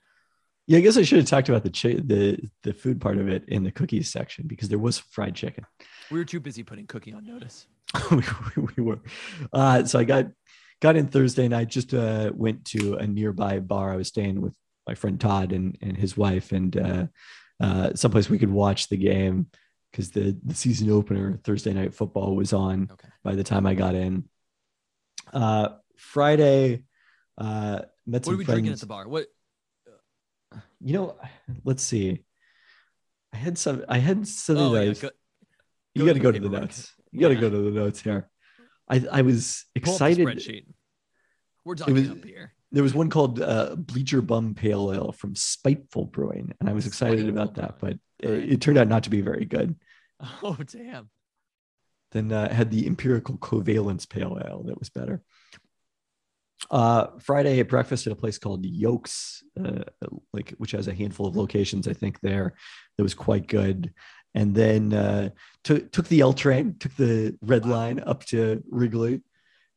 Yeah, I guess I should have talked about the chi- the the food part of it in the cookies section because there was fried chicken. We were too busy putting cookie on notice. we, we were. Uh, so I got got in Thursday night. Just uh, went to a nearby bar. I was staying with my friend Todd and and his wife, and uh, uh, someplace we could watch the game because the the season opener Thursday night football was on Okay. by the time I got in. Uh, Friday, uh, met What some are we drinking at the bar? What? You know, let's see. I had some. I had something Oh, I yeah, go- you got to go to the notes. You got to go to the notes here. I I was pull up the excited. spreadsheet. We're talking was- up here. There was one called uh, Bleacher Bum Pale Ale from Spiteful Brewing, and I was excited about that, but Brewing. it, it turned out not to be very good. Oh damn. Then uh, had the Empirical Covalence Pale Ale that was better. Uh, Friday at breakfast at a place called Yolks, uh, like which has a handful of locations, I think there. That was quite good. And then uh, took took the L train, took the red line up to Wrigley,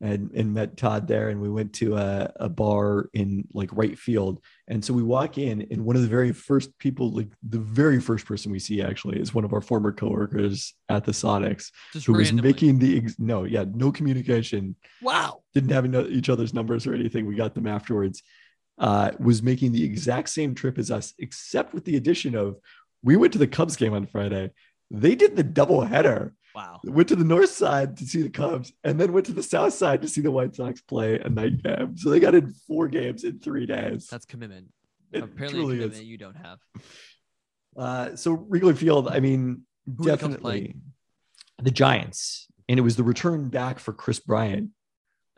and and met Todd there. And we went to a, a bar in like right field. And so we walk in, and one of the very first people, like the very first person we see, actually, is one of our former coworkers at the Sonics, Just who was making the ex- no, yeah, no communication Wow. didn't have each other's numbers or anything. We got them afterwards. Uh, was making the exact same trip as us, except with the addition of we went to the Cubs game on Friday. They did the double header. Wow. Went to the north side to see the Cubs, and then went to the south side to see the White Sox play a night game. So they got in four games in three days. That's commitment. It Apparently, a commitment is. you don't have. Uh, so Wrigley Field, I mean, Who are the Cubs definitely the Giants, and it was the return back for Kris Bryant.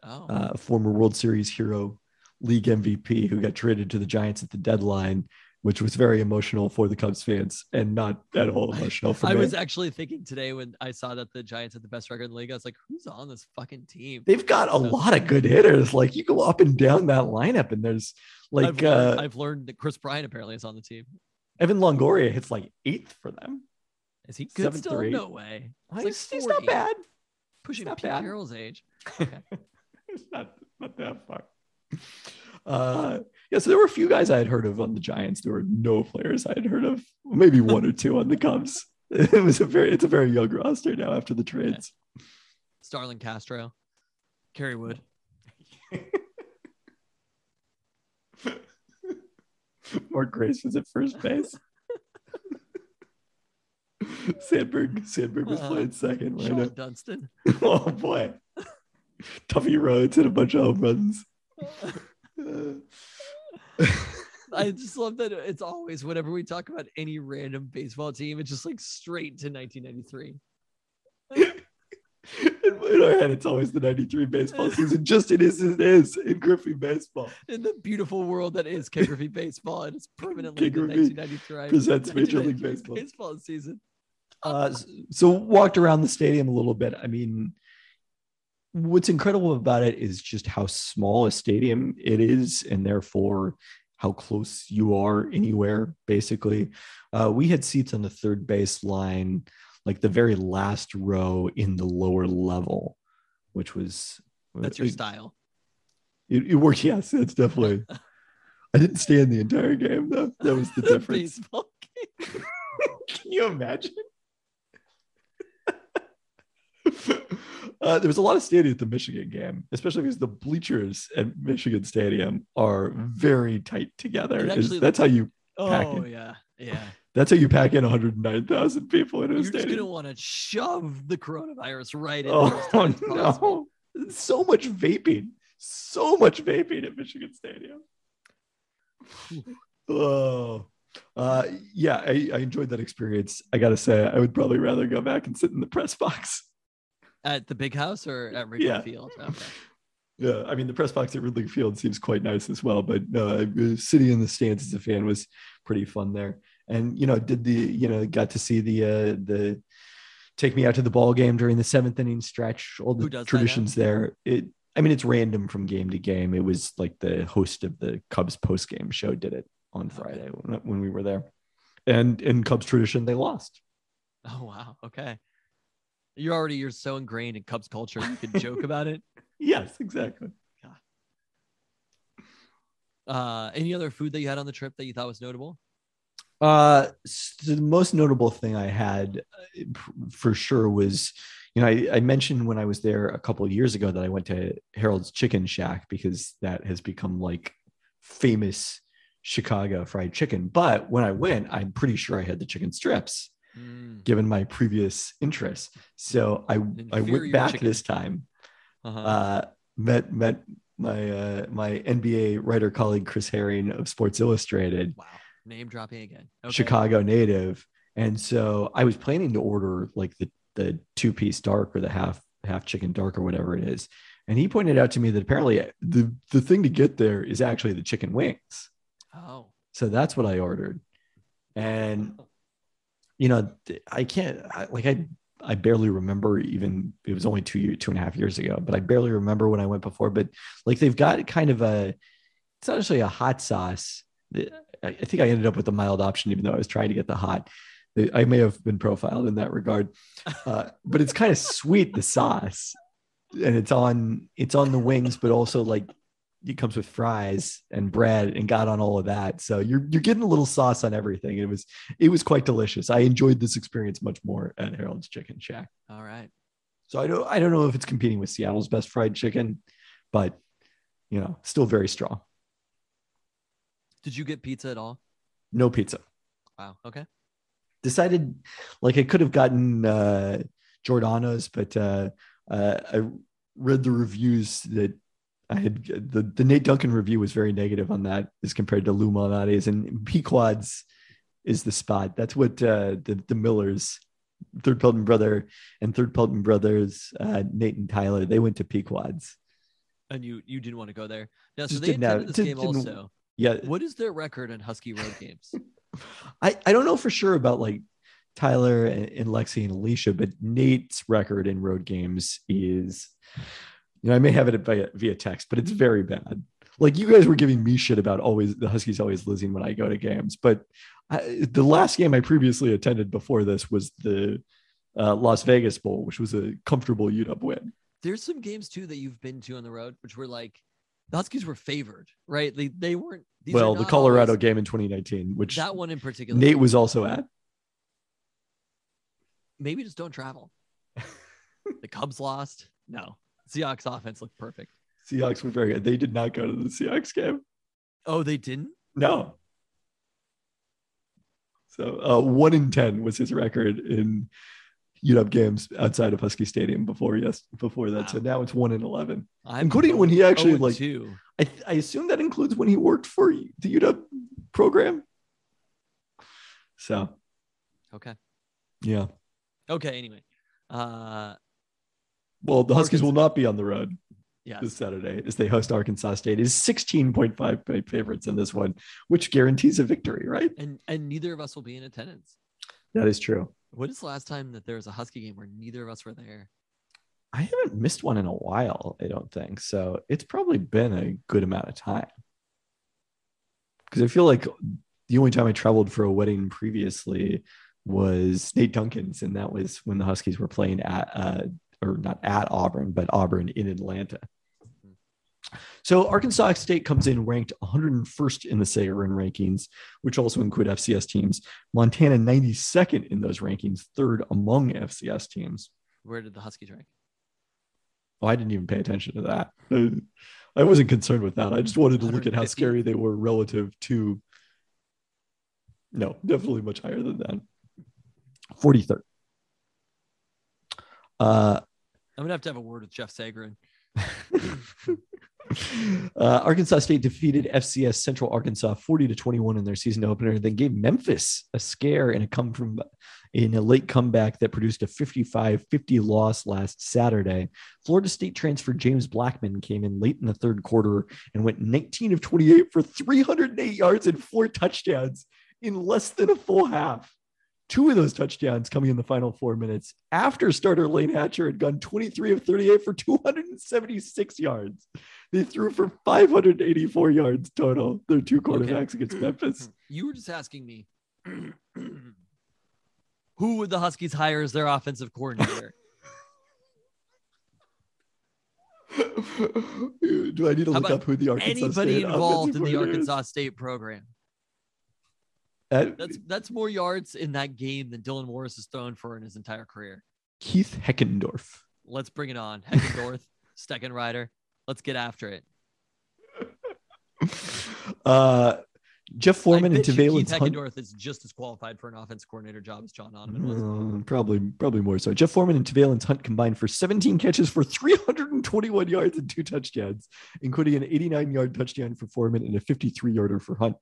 Oh, uh, former World Series hero, league MVP, who got traded to the Giants at the deadline, which was very emotional for the Cubs fans and not at all emotional for I me. I was actually thinking today when I saw that the Giants had the best record in the league. I was like, who's on this fucking team? They've got a lot of good hitters. Like you go up and down that lineup, and there's like I've, learned, uh, I've learned that Kris Bryant apparently is on the team. Evan Longoria hits like eighth for them. Is he good Seven still? No way. It's He's, like he's not bad. Pushing not Pete bad. Carroll's age. it's not not that far. Uh, yeah, so there were a few guys I had heard of on the Giants. There were no players I had heard of. Maybe one or two on the Cubs. It was a very it's a very young roster now after the trades. Starlin Castro, Kerry Wood. Mark Grace was at first base. Sandberg Sandberg was Uh, playing second. Shawon Right Dunston. oh boy, Tuffy Rhodes hit a bunch of home runs. I just love that it's always whenever we talk about any random baseball team, it's just like straight to 1993. in, our head, it's always the '93 baseball season. Just it is, it is in Griffey baseball. In the beautiful world that is King Griffey baseball, and it's permanently King the Griffey 1993 presents Major League Baseball. baseball season. Uh, so walked around the stadium a little bit. I mean, what's incredible about it is just how small a stadium it is, and therefore how close you are anywhere. Basically, uh, we had seats on the third base line, like the very last row in the lower level, which was That's your it- style. It, it worked. Yes, it's definitely. I didn't stand the entire game though. That was the difference. baseball game. Can you imagine? Uh, there was a lot of standing at the Michigan game, especially because the bleachers at Michigan Stadium are very tight together. Actually that's how you. Oh yeah, yeah. That's how you pack in 109,000 people into a stadium. You're just gonna want to shove the coronavirus right in. Oh there as tight as possible. no! So much vaping, so much vaping at Michigan Stadium. oh, uh, yeah, I, I enjoyed that experience. I gotta say, I would probably rather go back and sit in the press box. At the big house or at Wrigley Yeah. Field? Okay. Yeah, I mean the press box at Wrigley Field seems quite nice as well, but uh, sitting in the stands as a fan was pretty fun there. And you know, did the you know got to see the uh, the take me out to the ball game during the seventh inning stretch, all the does that now? traditions there. It, I mean, it's random from game to game. It was like the host of the Cubs post game show did it on Friday when, when we were there, and in Cubs tradition, they lost. Oh wow. Okay. You're already you're so ingrained in Cubs culture. You can joke about it. Yes, exactly. Uh, any other food that you had on the trip that you thought was notable? Uh, s- the most notable thing I had uh, for sure was, you know, I, I mentioned when I was there a couple of years ago that I went to Harold's Chicken Shack because that has become like famous Chicago fried chicken. But when I went, I'm pretty sure I had the chicken strips, Mm, given my previous interests. So I I went back chicken. this time uh-huh. uh, met met my uh, my NBA writer colleague Chris Herring of Sports Illustrated, wow. Name dropping again. Okay. Chicago native, and so I was planning to order like the the two piece dark or the half half chicken dark or whatever it is, and he pointed out to me that apparently the the thing to get there is actually the chicken wings. Oh. So that's what I ordered, and you know I can't I, like I I barely remember even it was only two year two and a half years ago, but I barely remember when I went before. But like they've got kind of a it's not necessarily a hot sauce. I I think I ended up with the mild option, even though I was trying to get the hot. I may have been profiled in that regard, uh, but it's kind of sweet the sauce, and it's on it's on the wings, but also like it comes with fries and bread and got on all of that. So you're you're getting a little sauce on everything. It was it was quite delicious. I enjoyed this experience much more at Harold's Chicken Shack. All right. So I don't I don't know if it's competing with Seattle's best fried chicken, but you know, still very strong. Did you get pizza at all? No pizza. Wow. Okay. Decided like I could have gotten uh Giordano's, but uh, uh I read the reviews that I had the, the Nate Duncan review was very negative on that as compared to Lou Malnati's and Pequod's is the spot. That's what uh the, the Millers, third Pelton brother and third Pelton brothers, uh Nate and Tyler, they went to Pequod's. And you you didn't want to go there. Now, so Just they attended this just game also. Yeah, What is their record in Husky road games? I, I don't know for sure about like Tyler and, and Lexi and Alicia, but Nate's record in road games is, you know, I may have it via, via text, but it's very bad. Like you guys were giving me shit about always the Huskies always losing when I go to games, but I, the last game I previously attended before this was the uh, Las Vegas Bowl, which was a comfortable UW win. There's some games too that you've been to on the road, which were like the Huskies were favored, right? They, they weren't. These well, the Colorado always- game in 2019, which that one in particular. Nate was also at. maybe just don't travel. the Cubs lost. No, Seahawks offense looked perfect. Seahawks were very good. They did not go to the Seahawks game. Oh, they didn't. No. So uh, one in ten was his record in UW games outside of Husky Stadium before yes before that. So now it's one in eleven, I'm including when he actually oh, like two. I, th- I assume that includes when he worked for the UW program. So Okay. yeah, Okay. Anyway, uh, well the Huskies Arkansas- will not be on the road yes. this Saturday as they host Arkansas State. Is sixteen point five point favorites in this one, which guarantees a victory, right? and and neither of us will be in attendance. That is true. When is the last time that there was a Husky game where neither of us were there? I haven't missed one in a while, I don't think. So it's probably been a good amount of time. Because I feel like the only time I traveled for a wedding previously was Nate Duncan's, and that was when the Huskies were playing at, uh, or not at Auburn, but Auburn in Atlanta. Hmm. So Arkansas State comes in ranked 101st in the Sagarin rankings, which also include FCS teams. Montana 92nd in those rankings, third among FCS teams. Where did the Huskies rank? Oh, I didn't even pay attention to that. I wasn't concerned with that. I just wanted to look at how scary they were relative to No, definitely much higher than that. 43rd. Uh, I'm gonna have to have a word with Jeff Sagarin. uh, Arkansas State defeated FCS Central Arkansas 40 to 21 in their season opener, then gave Memphis a scare in a come from in a late comeback that produced a 55-50 loss last Saturday. Florida State transfer James Blackman came in late in the third quarter and went 19 of 28 for 308 yards and four touchdowns in less than a full half. Two of those touchdowns coming in the final four minutes after starter Lane Hatcher had gone 23 of 38 for 276 yards. They threw for 584 yards total. Their two quarterbacks okay. against Memphis. You were just asking me who would the Huskies hire as their offensive coordinator? Do I need to look up who the Arkansas anybody State involved in the? Arkansas State program? That's that's more yards in that game than Dylan Morris has thrown for in his entire career. Keith Heckendorf. Let's bring it on. Heckendorf, Steckenrider. Let's get after it. Uh, Jeff Foreman and Tevailance Hunt. Heckendorf is just as qualified for an offense coordinator job as John Donovan was. Uh, probably, probably more so. Jeff Foreman and Tevailance Hunt combined for 17 catches for 321 yards and two touchdowns, including an 89 yard touchdown for Foreman and a 53 yarder for Hunt.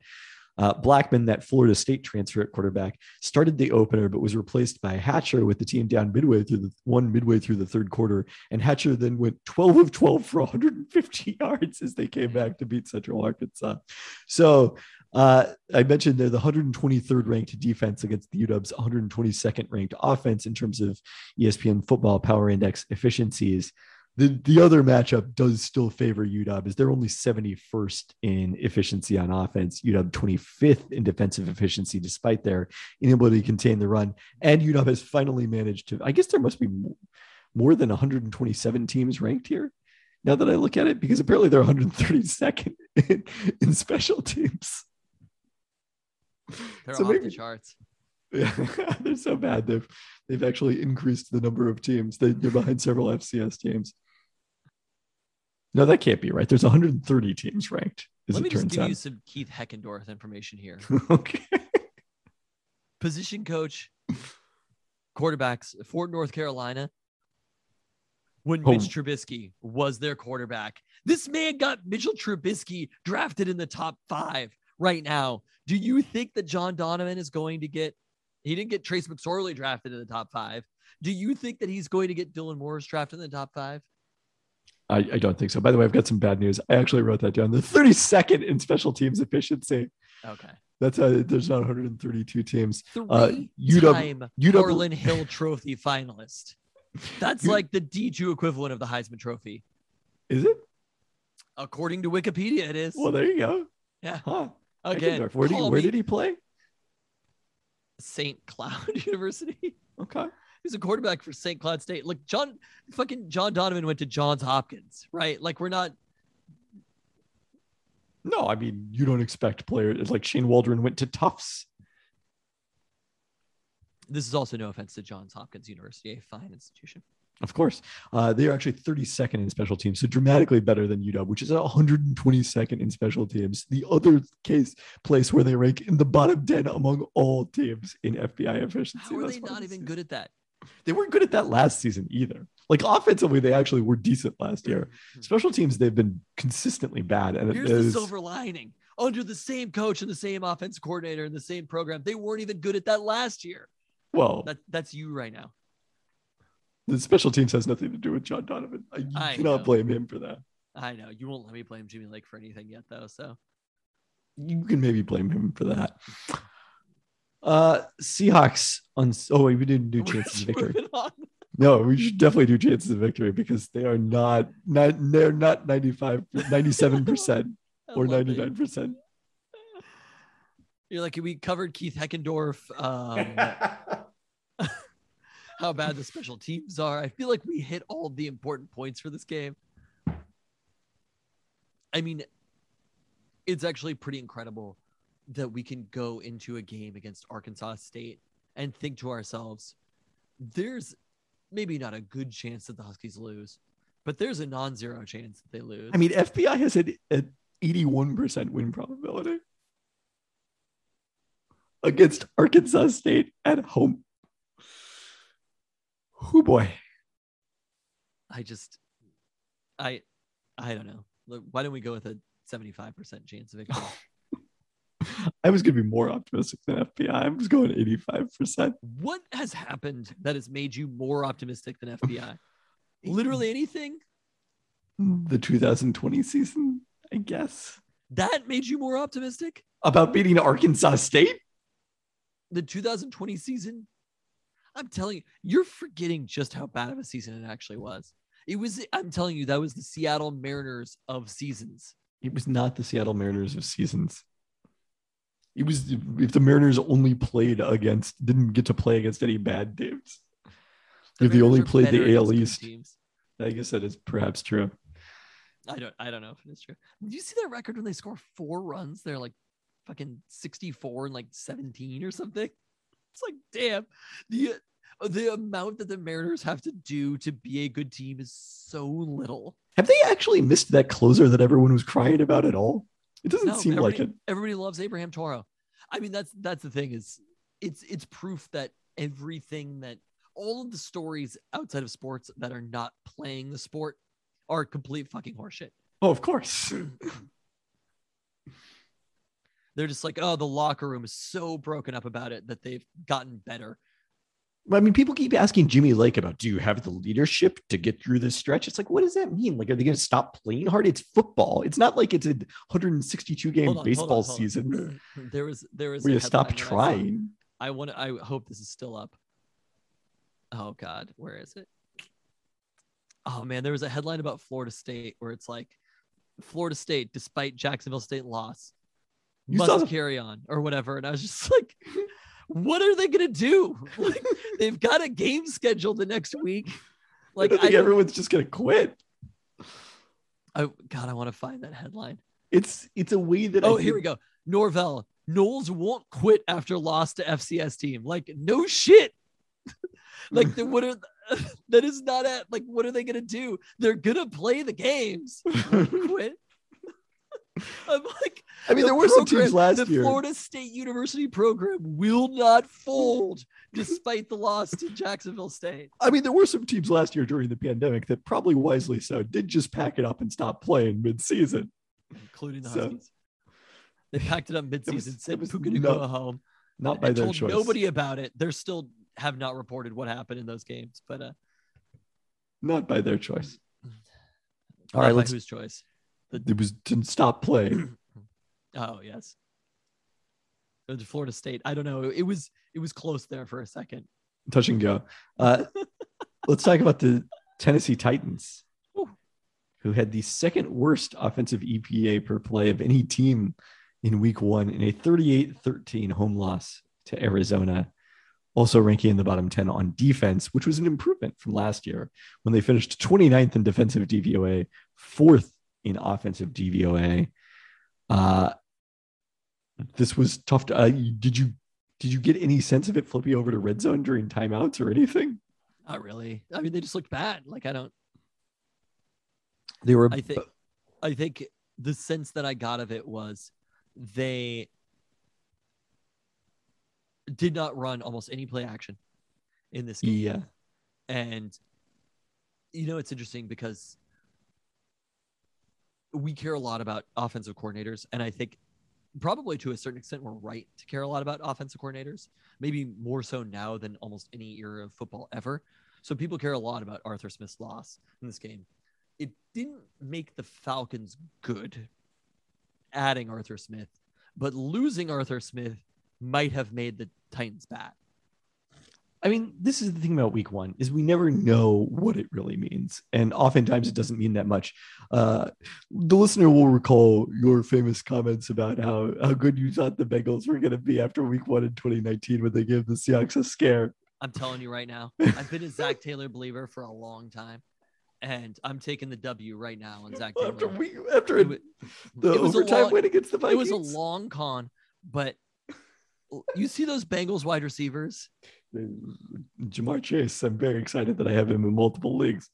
Uh, Blackman, that Florida State transfer at quarterback, started the opener, but was replaced by Hatcher with the team down midway through the one midway through the third quarter. And Hatcher then went 12 of 12 for 150 yards as they came back to beat Central Arkansas. So uh, I mentioned they're the 123rd ranked defense against the UW's 122nd ranked offense in terms of ESPN Football Power Index efficiencies the the other matchup does still favor UW is they're only 71st in efficiency on offense. UW 25th in defensive efficiency, despite their inability to contain the run. And UW has finally managed to. I guess there must be more than 127 teams ranked here. Now that I look at it, because apparently they're 132nd in, in special teams. They're so off maybe, the charts. Yeah, they're so bad. They've they've actually increased the number of teams. They, they're behind several FCS teams. No, that can't be right. There's 130 teams ranked. Let me just give out. you some Keith Heckendorf information here. okay. Position coach, quarterbacks, Fort North Carolina. When oh. Mitch Trubisky was their quarterback, this man got Mitchell Trubisky drafted in the top five right now. Do you think that John Donovan is going to get? He didn't get Trace McSorley drafted in the top five. Do you think that he's going to get Dylan Morris drafted in the top five? I, I, don't think so. By the way, I've got some bad news. I actually wrote that down. The 32nd in special teams efficiency. Okay. That's how there's not 132 teams. Three uh, UW, UW Harlan Hill Trophy finalist. That's like the D2 equivalent of the Heisman Trophy. Is it? According to Wikipedia, it is. Well, there you go. Yeah. Huh. Again, where, did he, where did he play? St. Cloud University. Okay. He's a quarterback for St. Cloud State. Look, John fucking John Donovan went to Johns Hopkins, right? Like we're not. No, I mean you don't expect players like Shane Waldron went to Tufts. This is also no offense to Johns Hopkins University, a fine institution. Of course, uh, they are actually 32nd in special teams, so dramatically better than UW, which is 122nd in special teams. The other case place where they rank in the bottom 10 among all teams in FPI efficiency. How are they not even good at that? They weren't good at that last season either. Like offensively, they actually were decent last year. Mm-hmm. Special teams, they've been consistently bad. And here's the silver lining: under the same coach and the same offense coordinator and the same program, they weren't even good at that last year. Well, that, that's you right now. The special teams has nothing to do with John Donovan. I, I cannot know. blame him for that. I know you won't let me blame Jimmy Lake for anything yet, though. So you can maybe blame him for that. Uh, Seahawks on. Oh, wait, we didn't do chances of victory. No, we should definitely do chances of victory because they are not, not they're not 95, 97 percent or 99 percent. You're like we covered Keith Heckendorf. Um, how bad the special teams are. I feel like we hit all the important points for this game. I mean, it's actually pretty incredible that we can go into a game against Arkansas State and think to ourselves, there's maybe not a good chance that the Huskies lose, but there's a non-zero chance that they lose. I mean, FPI has an, an 81% win probability. against Arkansas State at home. Oh boy. I just, I, I don't know. Why don't we go with a 75% chance of victory? I was going to be more optimistic than FPI. I'm just going 85%. what has happened that has made you more optimistic than FPI? Literally anything The 2020 season, I guess. that made you more optimistic? About beating Arkansas State? The 2020 season? I'm telling you, you're forgetting just how bad of a season it actually was. It was, I'm telling you, that was the Seattle Mariners of seasons. It was not the Seattle Mariners of seasons. It was if the Mariners only played against, didn't get to play against any bad teams. If they only played the AL East, teams. I guess that is perhaps true. I don't I don't know if it is true. Did you see that record when they score four runs? They're like fucking 64 and like 17 or something. It's like, damn, the the amount that the Mariners have to do to be a good team is so little. Have they actually missed that closer that everyone was crying about at all? It doesn't No, seem like it. Everybody loves Abraham Toro. I mean, that's that's the thing is it's it's proof that everything that all of the stories outside of sports that are not playing the sport are complete fucking horseshit. Oh, of course. They're just like, oh, the locker room is so broken up about it that they've gotten better. I mean, people keep asking Jimmy Lake about, do you have the leadership to get through this stretch? It's like, what does that mean? Like, are they going to stop playing hard? It's football. It's not like it's a 162 game on, hold on, baseball hold on. season there was there was where you stop that I trying. I want to. I hope this is still up. Oh God, where is it? Oh man, there was a headline about Florida State where it's like, Florida State, despite Jacksonville State loss, You must the- carry on or whatever. And I was just like, what are they gonna do? Like, they've got a game scheduled the next week. Like, I think I, everyone's just to quit. I God, I want to find that headline. It's it's a way that I Oh, think- here we go. Norvell, Noles won't quit after loss to FCS team. Like, no shit. like, the, what are that is not at like what are they gonna do? They're gonna play the games. quit. I'm like, I mean, the there were some teams program- last the year. Florida State University program will not fold despite the loss to Jacksonville State. I mean, there were some teams last year during the pandemic that probably wisely so did just pack it up and stop playing mid-season. including the So- Huskies. They packed it up was- midseason, it said was Puka to no- go home. Not by their told choice. nobody about it. They're still have not reported what happened in those games, but uh, Not by their choice. All right, let's. whose choice? It was to stop playing. Oh yes, It was Florida State. I don't know. It was it was close there for a second. touch and go. Uh, let's talk about the Tennessee Titans, Ooh. who had the second worst offensive EPA per play of any team in week one in a 38 13 home loss to Arizona. Also ranking in the bottom 10 on defense, which was an improvement from last year when they finished 29th in defensive DVOA, fourth in offensive DVOA. Uh, this was tough. To, uh, did you did you get any sense of it flipping over to red zone during timeouts or anything? Not really. I mean, they just looked bad. Like I don't. They were. I think. I think the sense that I got of it was they did not run almost any play action in this game. yeah. And you know, it's interesting because we care a lot about offensive coordinators, and I think probably to a certain extent we're right to care a lot about offensive coordinators. Maybe more so now than almost any era of football ever. So people care a lot about Arthur Smith's loss in this game. It didn't make the Falcons good adding Arthur Smith, but losing Arthur Smith might have made the Titans bad. I mean, this is the thing about week one is we never know what it really means, and oftentimes it doesn't mean that much. Uh, the listener will recall your famous comments about how how good you thought the Bengals were going to be after week one in 2019 when they gave the Seahawks a scare. I'm telling you right now, I've been a Zac Taylor believer for a long time, and I'm taking the W right now on Zac Taylor. After week after It the it was overtime long- win against the Vikings, it was a long con, but you see those Bengals wide receivers. Ja'Marr Chase. I'm very excited that I have him in multiple leagues.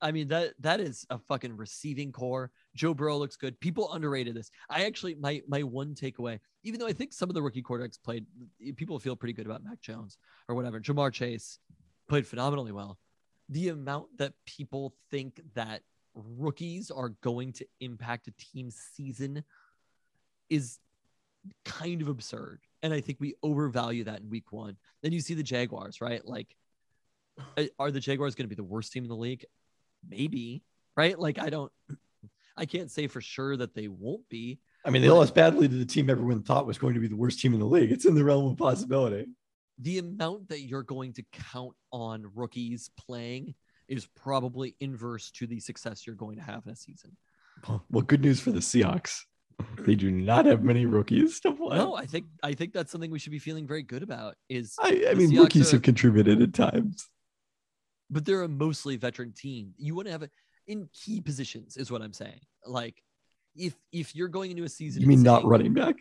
I mean that that is a fucking receiving corps. Joe Burrow looks good. People underrated this. I actually my my one takeaway, even though I think some of the rookie quarterbacks played, people feel pretty good about Mac Jones or whatever. Ja'Marr Chase played phenomenally well. The amount that people think that rookies are going to impact a team's season is kind of absurd. And I think we overvalue that in week one. Then you see the Jaguars, right? Like, uh, are the Jaguars going to be the worst team in the league? maybe, right? Like I don't, I can't say for sure that they won't be. I mean, they lost badly to the team everyone thought was going to be the worst team in the league. It's in the realm of possibility. The amount that you're going to count on rookies playing is probably inverse to the success you're going to have in a season. Well, good news for the Seahawks. They do not have many rookies to play. No, I think I think that's something we should be feeling very good about. Is I, I mean, Seahawks rookies are, have contributed at times but they're a mostly veteran team. You want to have it in key positions, is what I'm saying. Like, if if you're going into a season, you mean saying, not running back?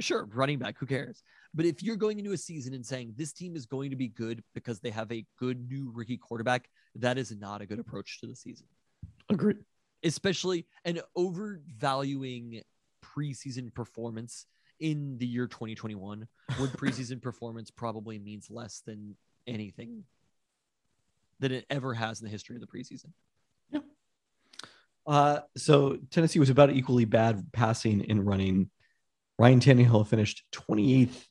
Sure, running back. Who cares? But if you're going into a season and saying this team is going to be good because they have a good new rookie quarterback, that is not a good approach to the season. Agreed. Especially an overvaluing preseason performance in the year 2021 when preseason performance probably means less than anything that it ever has in the history of the preseason. Yeah. Uh, so Tennessee was about equally bad passing and running. Ryan Tannehill finished 28th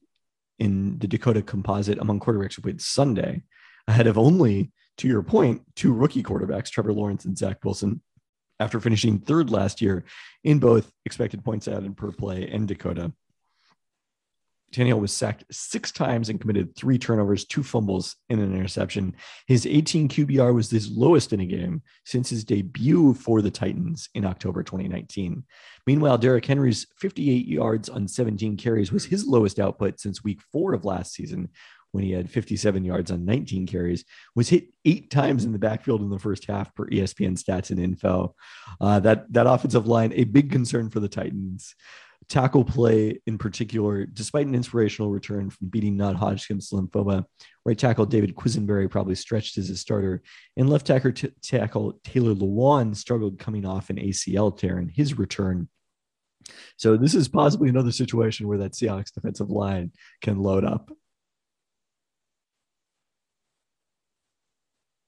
in the Dakota Composite among quarterbacks who played Sunday, ahead of only, to your point, two rookie quarterbacks, Trevor Lawrence and Zach Wilson, after finishing third last year in both expected points added per play and Dakota. Tannehill was sacked six times and committed three turnovers, two fumbles, and an interception. His 18 QBR was his lowest in a game since his debut for the Titans in October 2019. Meanwhile, Derrick Henry's 58 yards on 17 carries was his lowest output since week four of last season, when he had 57 yards on 19 carries, was hit eight times in the backfield in the first half per ESPN stats and info. Uh, that that offensive line, a big concern for the Titans tackle play in particular, despite an inspirational return from beating non-Hodgkin's lymphoma, right tackle David Quessenberry probably stretched as a starter, and left tackle, t- tackle Taylor Lewan struggled coming off an ACL tear in his return. So this is possibly another situation where that Seahawks defensive line can load up.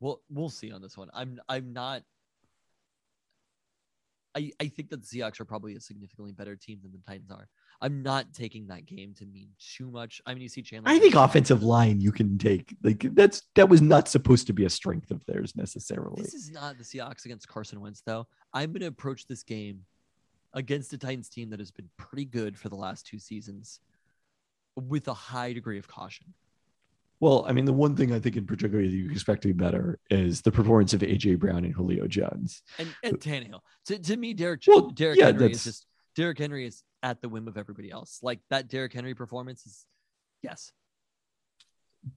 Well, we'll see on this one. I'm I'm not I, I think that the Seahawks are probably a significantly better team than the Titans are. I'm not taking that game to mean too much. I mean, you see Chandler. I think offensive line you can take like that's that was not supposed to be a strength of theirs necessarily. This is not the Seahawks against Carson Wentz though. I'm going to approach this game against a Titans team that has been pretty good for the last two seasons with a high degree of caution. Well, I mean, the one thing I think in particular that you expect to be better is the performance of AJ Brown and Julio Jones and, and Tannehill. To, to me, Derrick well, Derrick yeah, Henry is just Derrick Henry is at the whim of everybody else. Like that Derrick Henry performance is yes.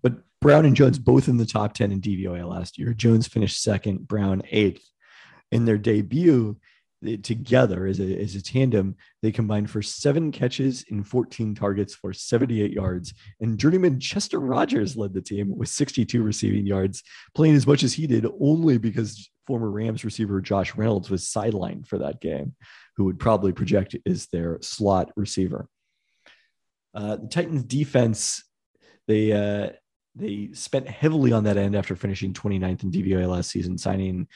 But Brown and Jones both in the top 10 in DVOA last year. Jones finished second, Brown eighth. In their debut, together as a, as a tandem, they combined for seven catches and 14 targets for 78 yards. And journeyman Chester Rogers led the team with 62 receiving yards, playing as much as he did only because former Rams receiver Josh Reynolds was sidelined for that game, who would probably project as their slot receiver. Uh, the Titans defense, they, uh, they spent heavily on that end after finishing 29th in DVOA last season, signing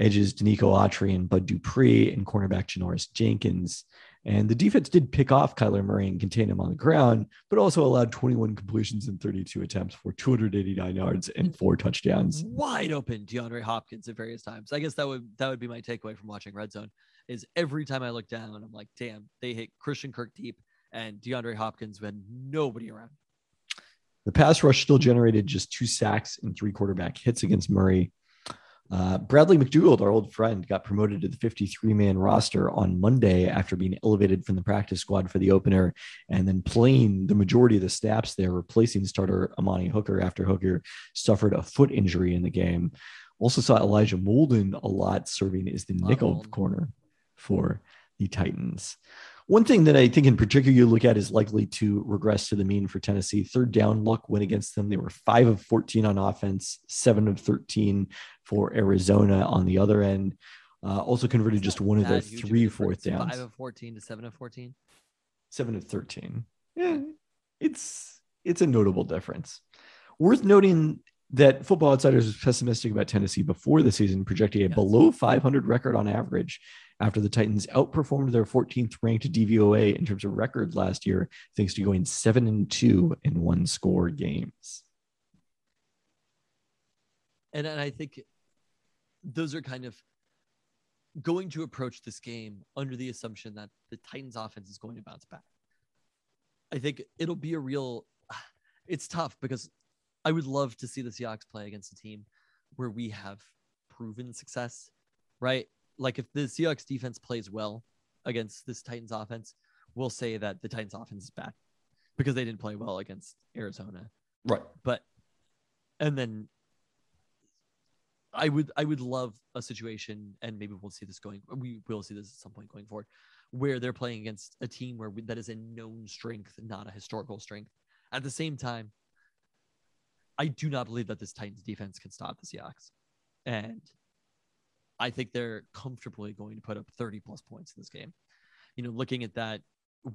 edges Denico Autry and Bud Dupree and cornerback Janoris Jenkins. And the defense did pick off Kyler Murray and contain him on the ground, but also allowed 21 completions in 32 attempts for 289 yards and mm. four touchdowns. Wide open DeAndre Hopkins at various times. I guess that would that would be my takeaway from watching Red Zone is every time I look down, I'm like, damn, they hit Christian Kirk deep and DeAndre Hopkins when nobody around. The pass rush still generated just two sacks and three quarterback hits against Murray. Uh, Bradley McDougald, our old friend, got promoted to the 53 man roster on Monday after being elevated from the practice squad for the opener and then playing the majority of the snaps there, replacing starter Amani Hooker after Hooker suffered a foot injury in the game. Also saw Elijah Molden a lot serving as the nickel corner for the Titans. One thing that I think in particular you look at is likely to regress to the mean for Tennessee. Third down luck went against them. They were five of 14 on offense, seven of 13 for Arizona on the other end. Uh, also converted just one of their three fourth downs. Five of fourteen to seven of fourteen. seven of 13 yeah it's it's a notable difference worth noting that football outsiders was pessimistic about tennessee before the season projecting a Yes. below 500 record on average after the titans outperformed their 14th ranked dvoa in terms of records last year thanks to going 7 and 2 in one score games And, and I think those are kind of going to approach this game under the assumption that the Titans offense is going to bounce back. I think it'll be a real it's tough because I would love to see the Seahawks play against a team where we have proven success, right? Like if the Seahawks defense plays well against this Titans offense, we'll say that the Titans offense is bad because they didn't play well against Arizona right but and then I would I would love a situation, and maybe we'll see this going. We will see this at some point going forward, where they're playing against a team where we, that is a known strength, not a historical strength. At the same time, I do not believe that this Titans defense can stop the Seahawks, and I think they're comfortably going to put up 30 plus points in this game. You know, looking at that,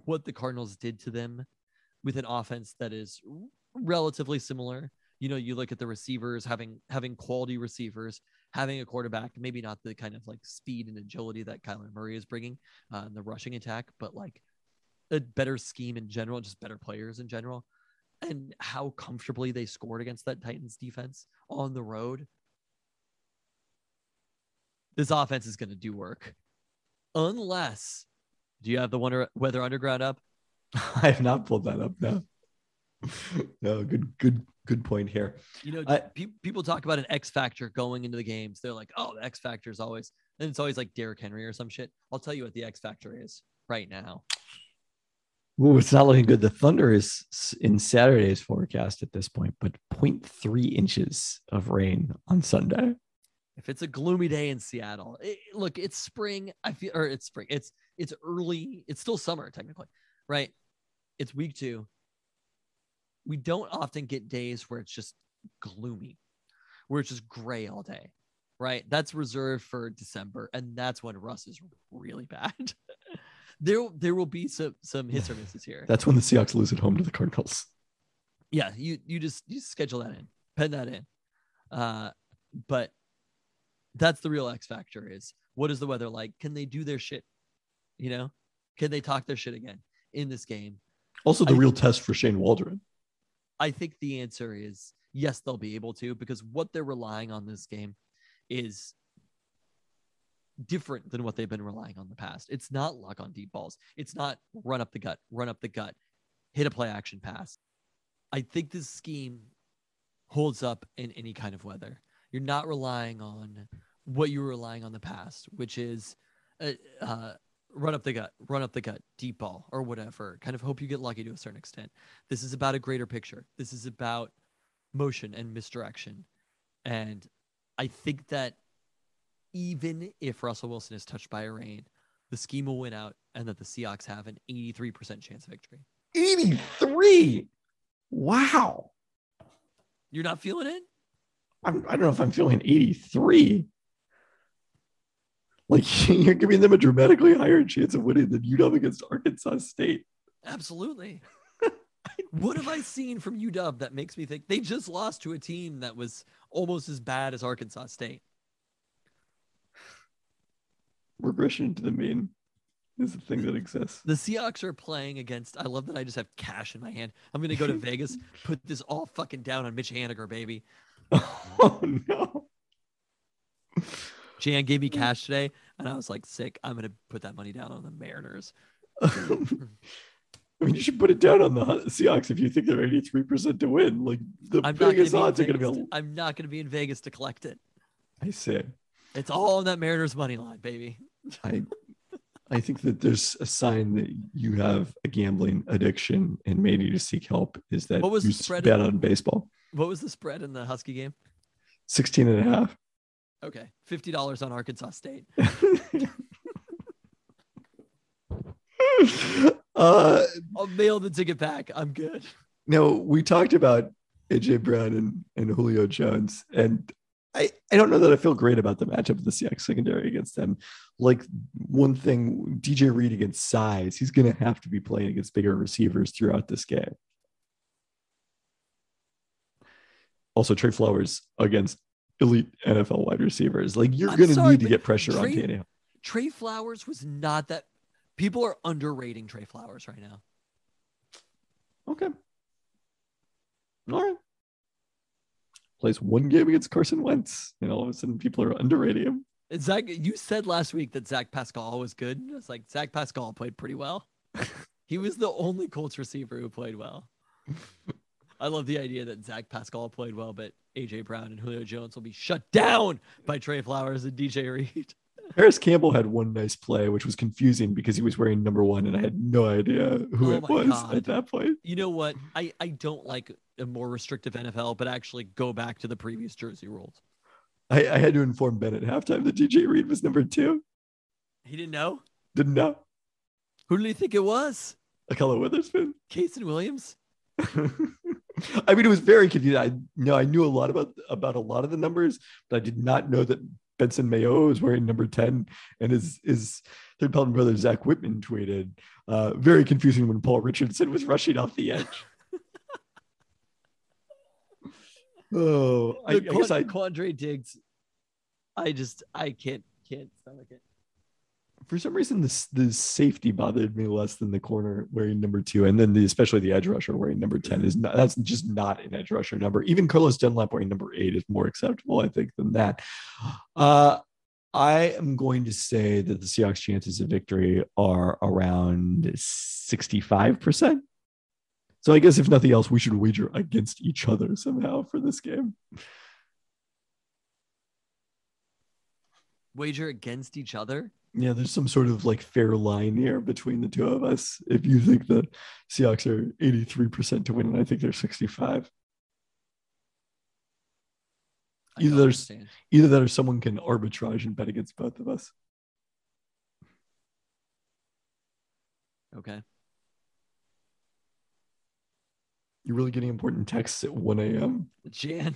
what the Cardinals did to them with an offense that is relatively similar. You know, you look at the receivers having having quality receivers, having a quarterback, maybe not the kind of like speed and agility that Kyler Murray is bringing uh, in the rushing attack, but like a better scheme in general, just better players in general, and how comfortably they scored against that Titans defense on the road. This offense is going to do work, unless. Do you have the Wonder Weather Underground up? i have not pulled that up no no good good good point here You know, I- pe- people talk about an X factor going into the games. They're like, oh, the X factor is always, and it's always like Derrick Henry or some shit. I'll tell you what the X factor is right now. Ooh, it's not looking good. The Thunder is in Saturday's forecast at this point, but 0.3 inches of rain on Sunday. If it's a gloomy day in Seattle, it- look, it's spring. I feel, or it's spring. It's it's early. It's still summer technically, right? It's week two. We don't often get days where it's just gloomy, where it's just gray all day, right? That's reserved for December, and that's when Russ is really bad. there, there will be some some hits or misses here. That's when the Seahawks lose at home to the Cardinals. yeah, you you just you schedule that in, pen that in. Uh, but that's the real X factor is what is the weather like? Can they do their shit? You know, can they talk their shit again in this game? Also, the I- real test for Shane Waldron. I think the answer is yes, they'll be able to because what they're relying on this game is different than what they've been relying on in the past. It's not luck on deep balls. It's not run up the gut, run up the gut, hit a play action pass. I think this scheme holds up in any kind of weather. You're not relying on what you were relying on in the past, which is uh, uh, run up the gut, run up the gut, deep ball, or whatever. Kind of hope you get lucky to a certain extent. This is about a greater picture. This is about motion and misdirection. And I think that even if Russell Wilson is touched by a rain, the scheme will win out and that the Seahawks have an 83% chance of victory. 83. Wow. You're not feeling it? I'm, I don't know if I'm feeling 83. Like you're giving them a dramatically higher chance of winning than UW against Arkansas State. Absolutely. what have I seen from UW that makes me think they just lost to a team that was almost as bad as Arkansas State? Regression to the mean is the thing that exists. The Seahawks are playing against. I love that I just have cash in my hand. I'm gonna go to Vegas, put this all fucking down on Mitch Haniger, baby. Oh no. Jan gave me cash today, and I was like, sick. I'm gonna put that money down on the Mariners. I mean, you should put it down on the Seahawks if you think they're 83% to win. Like the I'm biggest odds are going to be. to- I'm not gonna be in Vegas to collect it. I say, It's all on that Mariners money line, baby. I, I think that there's a sign that you have a gambling addiction and may need to seek help. Is that What was you the spread bet on baseball? What was the spread in the Husky game? 16 and a half. Okay, fifty dollars on Arkansas State. uh, I'll mail the ticket back. I'm good. now we talked about AJ Brown and, and Julio Jones, and I, I don't know that I feel great about the matchup of the Seahawks secondary against them. Like one thing, DJ Reed against size, he's going to have to be playing against bigger receivers throughout this game. Also, Tre Flowers against elite NFL wide receivers. Like you're I'm going to sorry, need to get pressure on Trey- Tannehill. Tre Flowers was not that. People are underrating Tre Flowers right now. Okay. All right. Plays one game against Carson Wentz, and all of a sudden people are underrating him. Zach, you said last week that Zach Pascal was good. It's like Zach Pascal played pretty well. he was the only Colts receiver who played well. I love the idea that Zach Pascal played well, but AJ Brown and Julio Jones will be shut down by Tre Flowers and DJ Reed. Parris Campbell had one nice play, which was confusing because he was wearing number one, and I had no idea who Oh it was God. at that point. You know what? I, I don't like a more restrictive NFL, but actually go back to the previous jersey rules. I, I had to inform Ben at halftime that DJ Reed was number two. He didn't know. Didn't know. Who did he think it was? Ahkello Witherspoon. Casey Williams? I mean, it was very confusing. I know I knew a lot about about a lot of the numbers, but I did not know that Benson Mayowa was wearing number 10. And his his third Pelton brother Zach Whitman tweeted, uh, very confusing when Paul Richardson was rushing off the edge. oh, I, I The guess I Quandre Diggs. I just I can't can't stomach it. For some reason this the safety bothered me less than the corner wearing number two, and then the especially the edge rusher wearing number ten is not that's just not an edge rusher number. Even Carlos Dunlap wearing number eight is more acceptable, I think, than that. Uh, I am going to say that the Seahawks' chances of victory are around sixty-five percent. So I guess if nothing else, we should wager against each other somehow for this game. Wager against each other. Yeah, there's some sort of like fair line here between the two of us. If you think the Seahawks are 83% to win, and I think they're 65. I Either there's- understand. Either that or someone can arbitrage and bet against both of us. Okay. You're really getting important texts at 1 a.m. Jan.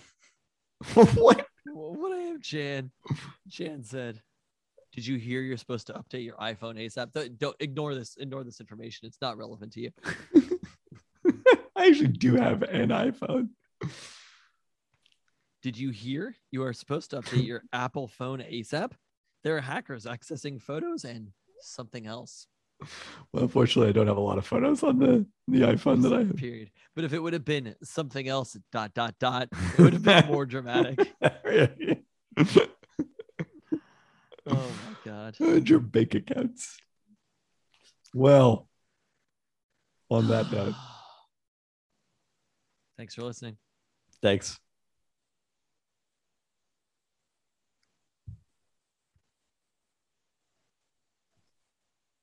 what? What I am Jan. Jan said, Did you hear you're supposed to update your iPhone ASAP? Don't, don't ignore this. Ignore this information. It's not relevant to you. I actually do have an iPhone. Did you hear you are supposed to update your Apple phone ASAP? There are hackers accessing photos and something else. Well, unfortunately, I don't have a lot of photos on the, the iPhone that I have. Period. But if it would have been something else, dot dot dot, it would have been more dramatic. Oh my god. and your bank accounts. Well, on that note, Thanks for listening. thanks.